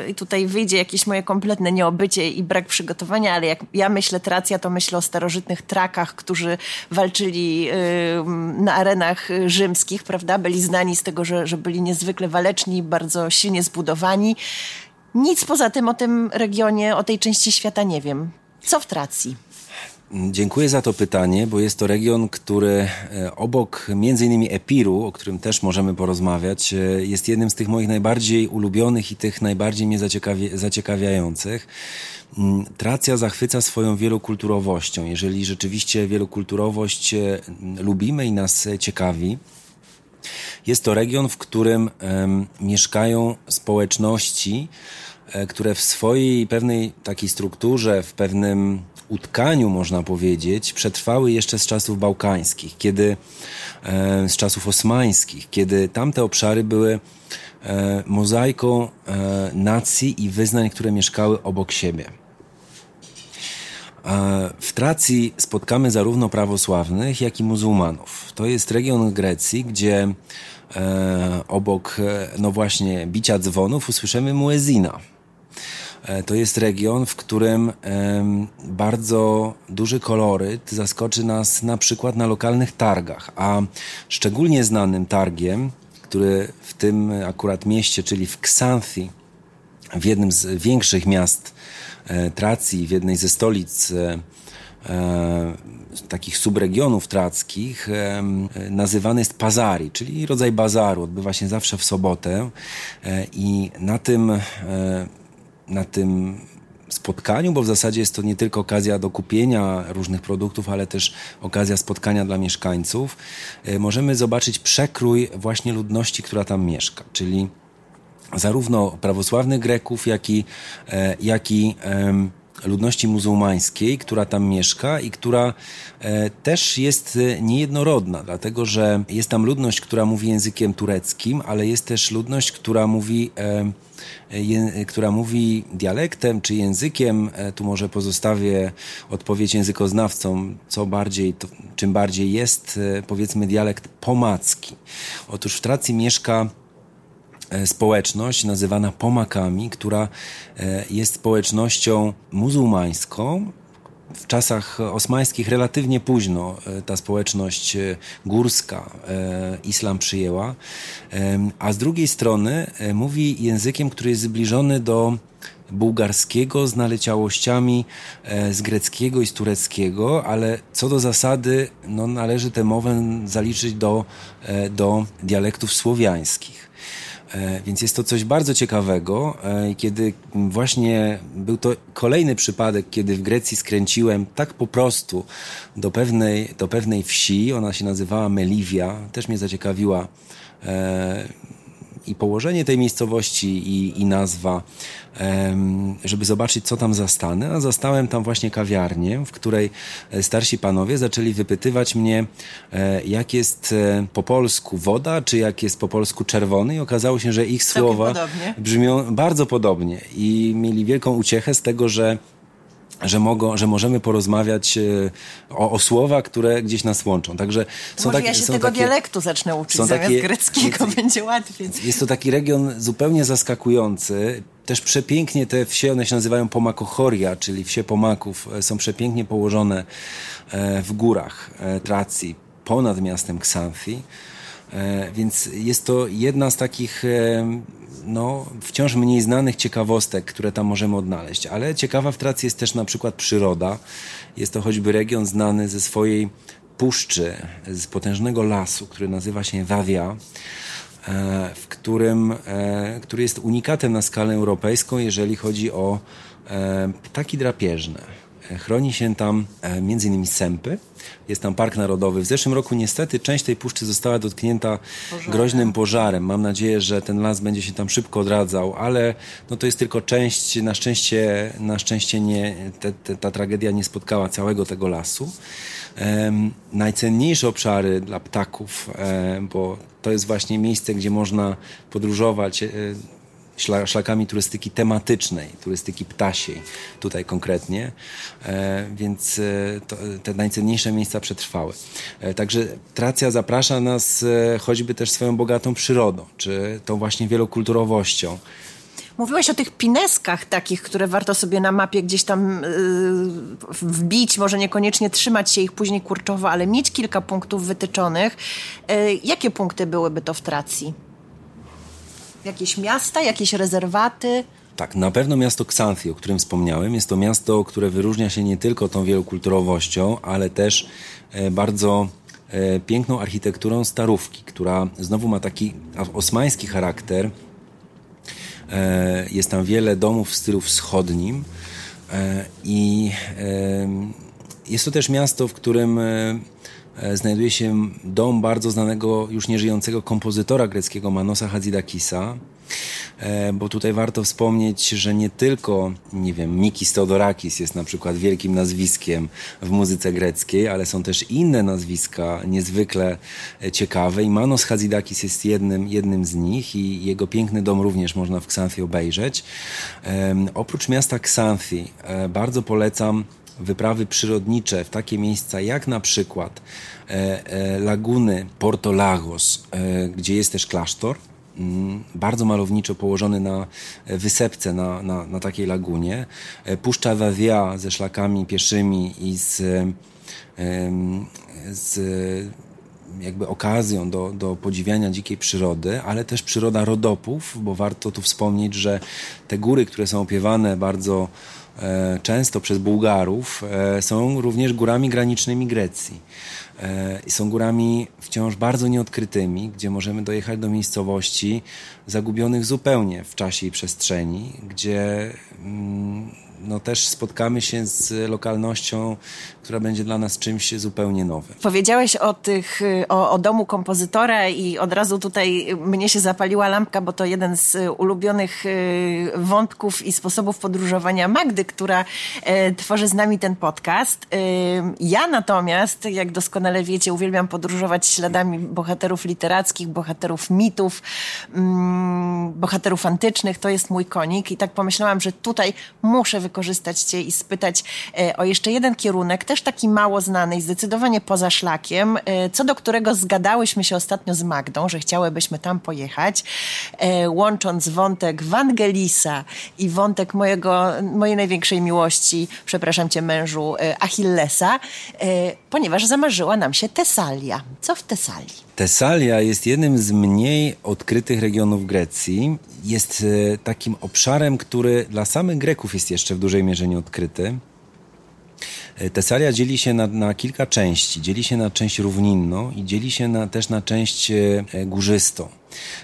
yy, tutaj wyjdzie jakieś moje kompletne nieobycie i brak przygotowania, ale jak ja myślę Tracja, to myślę o starożytnych trakach, którzy walczyli yy, na arenach rzymskich, prawda? Byli znani z tego, że, że byli niezwykle waleczni, bardzo silnie zbudowani. Nic poza tym o tym regionie, o tej części świata nie wiem. Co w Tracji? Dziękuję za to pytanie, bo jest to region, który e, obok innymi Epiru, o którym też możemy porozmawiać, e, jest jednym z tych moich najbardziej ulubionych i tych najbardziej mnie zaciekawiających. Mm, Tracja zachwyca swoją wielokulturowością. Jeżeli rzeczywiście wielokulturowość e, lubimy i nas ciekawi, jest to region, w którym um, mieszkają społeczności, które w swojej pewnej takiej strukturze, w pewnym utkaniu, można powiedzieć, przetrwały jeszcze z czasów bałkańskich, kiedy, e, z czasów osmańskich, kiedy tamte obszary były e, mozaiką nacji i wyznań, które mieszkały obok siebie. W Tracji spotkamy zarówno prawosławnych, jak i muzułmanów. To jest region Grecji, gdzie e, obok, e, no właśnie, bicia dzwonów usłyszymy muezina. E, to jest region, w którym bardzo duży koloryt zaskoczy nas na przykład na lokalnych targach, a szczególnie znanym targiem, który w tym akurat mieście, czyli w Xanthi, w jednym z większych miast e, Tracji, w jednej ze stolic e, takich subregionów trackich nazywany jest pazari, czyli rodzaj bazaru. Odbywa się zawsze w sobotę i na tym na tym spotkaniu, bo w zasadzie jest to nie tylko okazja do kupienia różnych produktów, ale też okazja spotkania dla mieszkańców, e, możemy zobaczyć przekrój właśnie ludności, która tam mieszka, czyli zarówno prawosławnych Greków, jak i, e, jak i ludności muzułmańskiej, która tam mieszka i która e, też jest niejednorodna, dlatego że jest tam ludność, która mówi językiem tureckim, ale jest też ludność, która mówi która mówi dialektem czy językiem, e, tu może pozostawię odpowiedź językoznawcom, co bardziej, to, czym bardziej jest e, powiedzmy dialekt pomacki. Otóż w Tracji mieszka e, społeczność nazywana pomakami, która jest społecznością muzułmańską, w czasach osmańskich relatywnie późno e, ta społeczność e, górska e, islam przyjęła, a z drugiej strony mówi językiem, który jest zbliżony do bułgarskiego z naleciałościami z greckiego i z tureckiego, ale co do zasady no, należy tę mowę zaliczyć do, do dialektów słowiańskich. E, więc jest to coś bardzo ciekawego, e, kiedy właśnie był to kolejny przypadek, kiedy w Grecji skręciłem tak po prostu do pewnej, do pewnej wsi, ona się nazywała Meliwia, też mnie zaciekawiła e, i położenie tej miejscowości i, i nazwa, żeby zobaczyć, co tam zastanę. A zastałem tam właśnie kawiarnię, w której e, starsi panowie zaczęli wypytywać mnie, e, jak jest e, po polsku woda, czy jak jest po polsku czerwony. I okazało się, że ich słowa brzmią bardzo podobnie. I mieli wielką uciechę z tego, że że, mogą, że możemy porozmawiać e, o, o słowa, które gdzieś nas łączą. Także są Może takie, ja się tego takie, dialektu zacznę uczyć zamiast takie, greckiego, będzie łatwiej. Jest to taki region zupełnie zaskakujący. Też przepięknie te wsie, one się nazywają Pomakochoria, czyli wsie Pomaków, e, są przepięknie położone e, w górach Tracji, ponad miastem Xanthi. Więc jest to jedna z takich no, wciąż mniej znanych ciekawostek, które tam możemy odnaleźć. Ale ciekawa w Tracji jest też na przykład przyroda. Jest to choćby region znany ze swojej puszczy, z potężnego lasu, który nazywa się Wawia e, w którym, e, który jest unikatem na skalę europejską, jeżeli chodzi o e, ptaki drapieżne. Chroni się tam m.in. sępy, jest tam Park Narodowy. W zeszłym roku niestety część tej puszczy została dotknięta pożarem. groźnym pożarem. Mam nadzieję, że ten las będzie się tam szybko odradzał, ale no to jest tylko część. Na szczęście, na szczęście nie, te, te, ta tragedia nie spotkała całego tego lasu. Um, najcenniejsze obszary dla ptaków, um, bo to jest właśnie miejsce, gdzie można podróżować. Szlakami turystyki tematycznej, turystyki ptasiej tutaj konkretnie, e, więc e, to, te najcenniejsze miejsca przetrwały. E, także Tracja zaprasza nas choćby też swoją bogatą przyrodą, czy tą właśnie wielokulturowością. Mówiłeś o tych pineskach takich, które warto sobie na mapie gdzieś tam yy, wbić, może niekoniecznie trzymać się ich później kurczowo, ale mieć kilka punktów wytyczonych. Yy, jakie punkty byłyby to w Tracji? Jakieś miasta, jakieś rezerwaty? Tak, na pewno miasto Xanthi, o którym wspomniałem. Jest to miasto, które wyróżnia się nie tylko tą wielokulturowością, ale też e, bardzo e, piękną architekturą starówki, która znowu ma taki osmański charakter. E, jest tam wiele domów w stylu wschodnim i jest to też miasto, w którym znajduje się dom bardzo znanego, już nieżyjącego kompozytora greckiego Manosa Hadzidakisa, e, bo tutaj warto wspomnieć, że nie tylko, nie wiem, Mikis Theodorakis jest na przykład wielkim nazwiskiem w muzyce greckiej, ale są też inne nazwiska niezwykle e, ciekawe i Manos Hadzidakis jest jednym, jednym z nich i jego piękny dom również można w Xanthi obejrzeć. Oprócz miasta Xanthi bardzo polecam wyprawy przyrodnicze w takie miejsca jak na przykład laguny Porto Lagos, gdzie jest też klasztor, mm, bardzo malowniczo położony na wysepce, na, na, na takiej lagunie. Puszcza Wawia ze szlakami pieszymi i z, z jakby okazją do, do podziwiania dzikiej przyrody, ale też przyroda rodopów, bo warto tu wspomnieć, że te góry, które są opiewane bardzo e, często przez Bułgarów, e, są również górami granicznymi Grecji. E, są górami wciąż bardzo nieodkrytymi, gdzie możemy dojechać do miejscowości zagubionych zupełnie w czasie i przestrzeni, gdzie mm, no też spotkamy się z lokalnością, która będzie dla nas czymś zupełnie nowym. Powiedziałeś o, tych, o, o domu kompozytora i od razu tutaj mnie się zapaliła lampka, bo to jeden z ulubionych y, wątków i sposobów podróżowania Magdy, która e, tworzy z nami ten podcast. Y, ja natomiast, jak doskonale wiecie, uwielbiam podróżować śladami bohaterów literackich, bohaterów mitów, mm, bohaterów antycznych. To jest mój konik i tak pomyślałam, że tutaj muszę wykorzystać Cię i spytać e, o jeszcze jeden kierunek, też taki mało znany i zdecydowanie poza szlakiem, e, co do którego zgadałyśmy się ostatnio z Magdą, że chciałybyśmy tam pojechać, e, łącząc wątek Wangelisa i wątek mojego, mojej największej miłości, przepraszam Cię mężu, Achillesa, ponieważ zamarzyła nam się Tesalia. Co w Tesalii? Tesalia jest jednym z mniej odkrytych regionów Grecji. Jest takim obszarem, który dla samych Greków jest jeszcze w dużej mierze nieodkryty. E, Tesalia dzieli się na, na, kilka części. Dzieli się na część równinną i dzieli się na, też na część e, górzystą.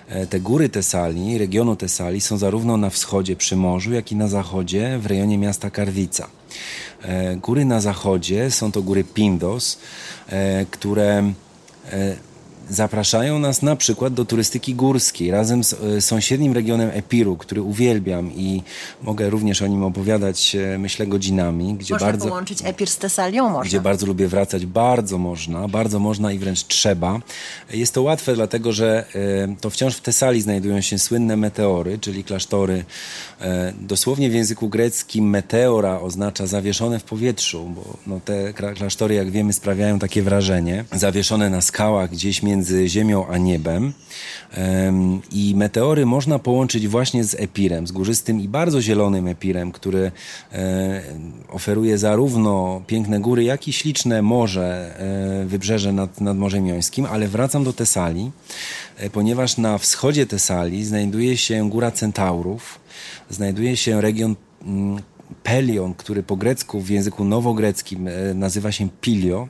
E, te góry Tesalii, regionu Tesalii są zarówno na wschodzie przy morzu, jak i na zachodzie w rejonie miasta Karwica. Góry na zachodzie są to góry Pindos, które zapraszają nas na przykład do turystyki górskiej razem z e, sąsiednim regionem Epiru, który uwielbiam i mogę również o nim opowiadać, e, myślę, godzinami. Gdzie można bardzo, połączyć Epir z Tesalią, można. Gdzie bardzo lubię wracać, bardzo można, bardzo można i wręcz trzeba. Jest to łatwe, dlatego że e, to wciąż w Tesalii znajdują się słynne meteory, czyli klasztory. Dosłownie w języku greckim meteora oznacza zawieszone w powietrzu, bo no, te klasztory, jak wiemy, sprawiają takie wrażenie. Zawieszone na skałach gdzieś między między Ziemią a niebem. I meteory można połączyć właśnie z Epirem, z górzystym i bardzo zielonym Epirem, który e, oferuje zarówno piękne góry, jak i śliczne morze, e, wybrzeże nad, nad Morzem Jońskim. Ale wracam do Tesalii, e, ponieważ na wschodzie Tesalii znajduje się Góra Centaurów, znajduje się region mm, Pelion, który po grecku w języku nowogreckim nazywa się Pilio.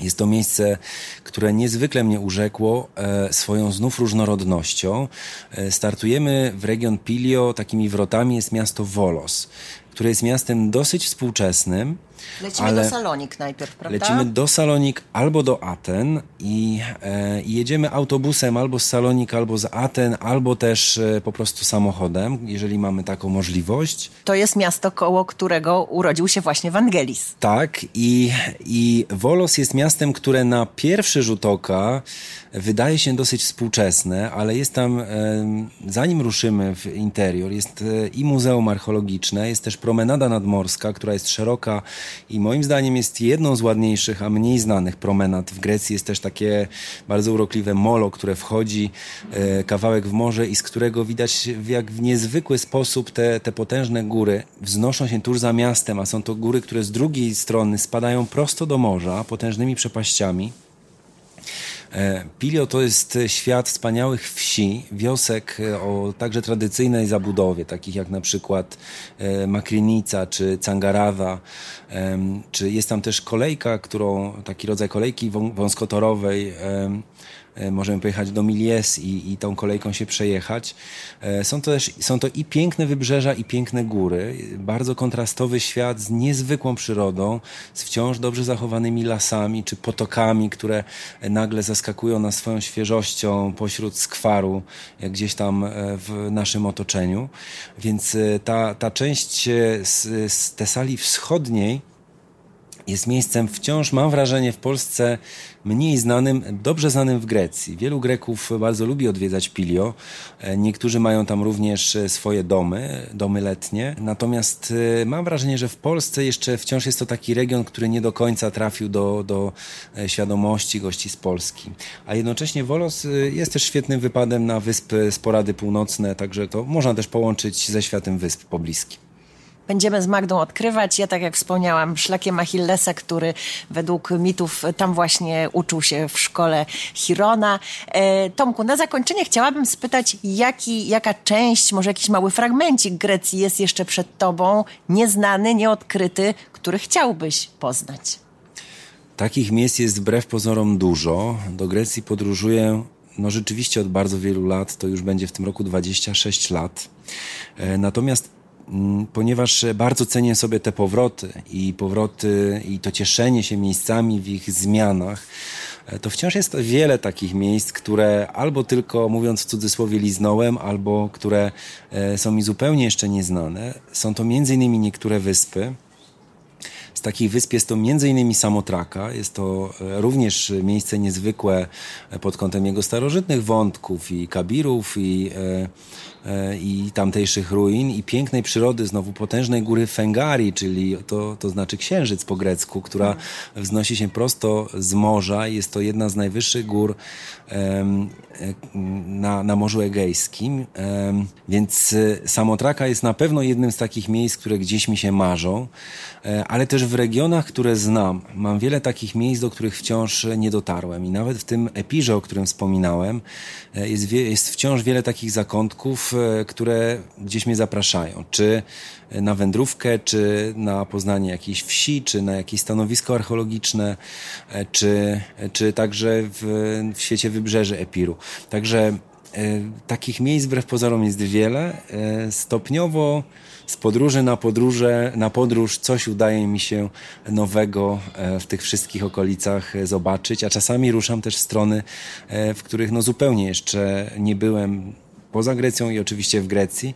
Jest to miejsce, które niezwykle mnie urzekło e, swoją znów różnorodnością. E, startujemy w region Pilio, takimi wrotami jest miasto Volos, które jest miastem dosyć współczesnym, Lecimy ale do Salonik najpierw, prawda? Lecimy do Salonik albo do Aten i, e, jedziemy autobusem albo z Salonik, albo z Aten, albo też e, po prostu samochodem, jeżeli mamy taką możliwość. To jest miasto, koło którego urodził się właśnie Wangelis. Tak i, i Volos jest miastem, które na pierwszy rzut oka wydaje się dosyć współczesne, ale jest tam, e, zanim ruszymy w interior, jest e, i muzeum archeologiczne, jest też promenada nadmorska, która jest szeroka i moim zdaniem jest jedną z ładniejszych, a mniej znanych promenad. W Grecji jest też takie bardzo urokliwe molo, które wchodzi e, kawałek w morze i z którego widać jak w niezwykły sposób te, te potężne góry wznoszą się tuż za miastem, a są to góry, które z drugiej strony spadają prosto do morza potężnymi przepaściami. E, Pilio to jest świat wspaniałych wsi, wiosek e, o także tradycyjnej zabudowie, takich jak na przykład e, Makrynica czy Cangarawa, czy jest tam też kolejka, którą, taki rodzaj kolejki wąskotorowej, E, możemy pojechać do Milies i, i tą kolejką się przejechać. E, są to też są to i piękne wybrzeża, i piękne góry. Bardzo kontrastowy świat z niezwykłą przyrodą, z wciąż dobrze zachowanymi lasami czy potokami, które nagle zaskakują nas swoją świeżością pośród skwaru, jak gdzieś tam e, w naszym otoczeniu. Więc ta, ta część z, z Tesalii Wschodniej jest miejscem wciąż, mam wrażenie, w Polsce mniej znanym, dobrze znanym w Grecji. Wielu Greków bardzo lubi odwiedzać Pilio. E, niektórzy mają tam również e, swoje domy, domy letnie. Natomiast e, mam wrażenie, że w Polsce jeszcze wciąż jest to taki region, który nie do końca trafił do, do świadomości gości z Polski. A jednocześnie Wolos jest też świetnym wypadem na wyspy Sporady Północne, także to można też połączyć ze światem wysp pobliskim będziemy z Magdą odkrywać. Ja, tak jak wspomniałam, szlakiem Achillesa, który według mitów tam właśnie uczył się w szkole Chirona. E, Tomku, na zakończenie chciałabym spytać, jaki, jaka część, może jakiś mały fragmencik Grecji jest jeszcze przed tobą, nieznany, nieodkryty, który chciałbyś poznać? Takich miejsc jest wbrew pozorom dużo. Do Grecji podróżuję no rzeczywiście od bardzo wielu lat, to już będzie w tym roku 26 lat. E, natomiast ponieważ bardzo cenię sobie te powroty i powroty i to cieszenie się miejscami w ich zmianach, e, to wciąż jest wiele takich miejsc, które albo tylko, mówiąc w cudzysłowie, liznąłem, albo które e, są mi zupełnie jeszcze nieznane. Są to innymi niektóre wyspy, z takich wysp jest to m.in. Samotraka. Jest to e, również miejsce niezwykłe pod kątem jego starożytnych wątków i kabirów i, i tamtejszych ruin i pięknej przyrody, znowu potężnej góry Fengari, czyli to, to znaczy księżyc po grecku, która wznosi się prosto z morza. Jest to jedna z najwyższych gór na, na Morzu Egejskim. Więc Samotraka jest na pewno jednym z takich miejsc, które gdzieś mi się marzą, ale też w regionach, które znam, mam wiele takich miejsc, do których wciąż nie dotarłem. I nawet w tym epirze, o którym wspominałem, e, jest, jest wciąż wiele takich zakątków, e, które gdzieś mnie zapraszają. Czy na wędrówkę, czy na poznanie jakiejś wsi, czy na jakieś stanowisko archeologiczne, e, czy, czy także w, w świecie wybrzeży Epiru. Także takich miejsc wbrew pozorom jest wiele. Stopniowo z podróży na podróże, na podróż coś udaje mi się nowego e, w tych wszystkich okolicach e, zobaczyć, a czasami ruszam też w strony, e, w których no zupełnie jeszcze nie byłem poza Grecją i oczywiście w Grecji.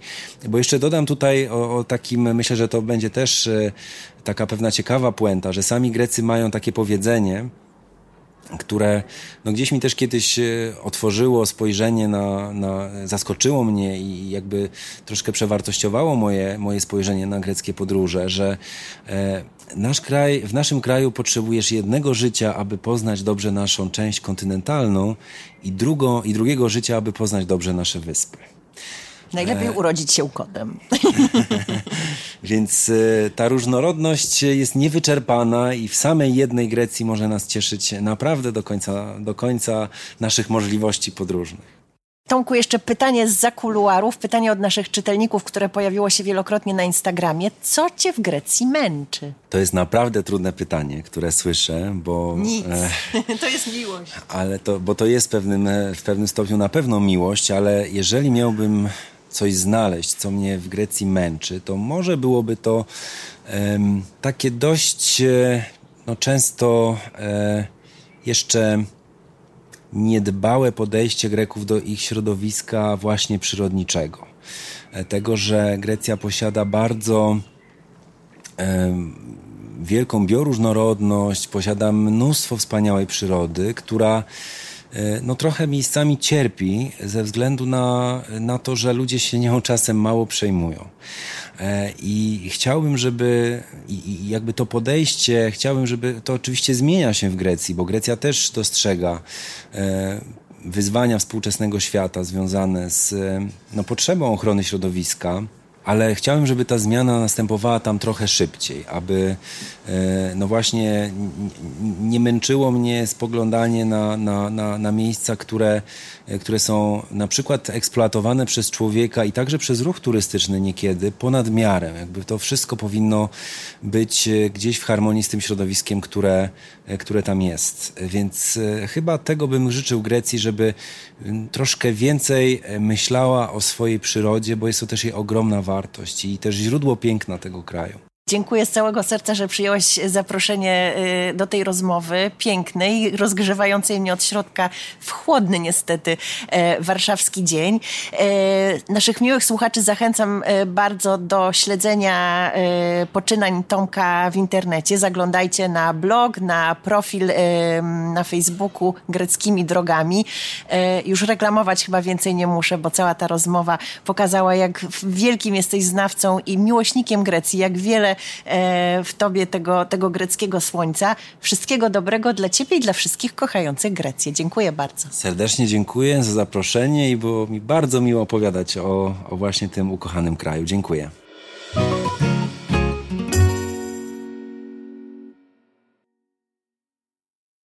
Bo jeszcze dodam tutaj o, o, takim, myślę, że to będzie też taka pewna ciekawa puenta, że sami Grecy mają takie powiedzenie, które no gdzieś mi też kiedyś e, otworzyło spojrzenie na, na, zaskoczyło mnie i jakby troszkę przewartościowało moje, moje spojrzenie na greckie podróże, że e, nasz kraj, w naszym kraju potrzebujesz jednego życia, aby poznać dobrze naszą część kontynentalną i, drugo, i drugiego życia, aby poznać dobrze nasze wyspy. Najlepiej e... urodzić się kodem. Więc e, ta różnorodność jest niewyczerpana i w samej jednej Grecji może nas cieszyć naprawdę do końca, do końca naszych możliwości podróżnych. Tomku, jeszcze pytanie z zakuluarów, pytanie od naszych czytelników, które pojawiło się wielokrotnie na Instagramie. Co cię w Grecji męczy? To jest naprawdę trudne pytanie, które słyszę, bo... Nic, e, to jest miłość. Ale to, bo to jest pewnym, w pewnym stopniu na pewno miłość, ale jeżeli miałbym coś znaleźć, co mnie w Grecji męczy, to może byłoby to um, takie dość e, no, często e, jeszcze niedbałe podejście Greków do ich środowiska właśnie przyrodniczego. E, tego, że Grecja posiada bardzo wielką bioróżnorodność, posiada mnóstwo wspaniałej przyrody, która E, no trochę miejscami cierpi ze względu na, na to, że ludzie się nią czasem mało przejmują. E, I chciałbym, żeby i, i jakby to podejście, chciałbym, żeby to oczywiście zmienia się w Grecji, bo Grecja też dostrzega e, wyzwania współczesnego świata związane z no, potrzebą ochrony środowiska ale chciałem, żeby ta zmiana następowała tam trochę szybciej, aby e, no właśnie nie męczyło mnie spoglądanie na, na, na, na miejsca, które, e, które są na przykład eksploatowane przez człowieka i także przez ruch turystyczny niekiedy ponad miarę. Jakby to wszystko powinno być e, gdzieś w harmonii z tym środowiskiem, które, które tam jest. Więc chyba tego bym życzył Grecji, żeby troszkę więcej myślała o swojej przyrodzie, bo jest to też jej ogromna wartość i też źródło piękna tego kraju. Dziękuję z całego serca, że przyjąłeś zaproszenie y, do tej rozmowy pięknej, rozgrzewającej mnie od środka w chłodny niestety e, warszawski dzień. E, naszych miłych słuchaczy zachęcam e, bardzo do śledzenia poczynań Tomka w internecie. Zaglądajcie na blog, na profil na Facebooku Greckimi Drogami. Już reklamować chyba więcej nie muszę, bo cała ta rozmowa pokazała, jak wielkim jesteś znawcą i miłośnikiem Grecji, jak wiele w tobie tego, tego greckiego słońca. Wszystkiego dobrego dla ciebie i dla wszystkich kochających Grecję. Dziękuję bardzo. Serdecznie dziękuję za zaproszenie i było mi bardzo miło opowiadać o, o właśnie tym ukochanym kraju. Dziękuję.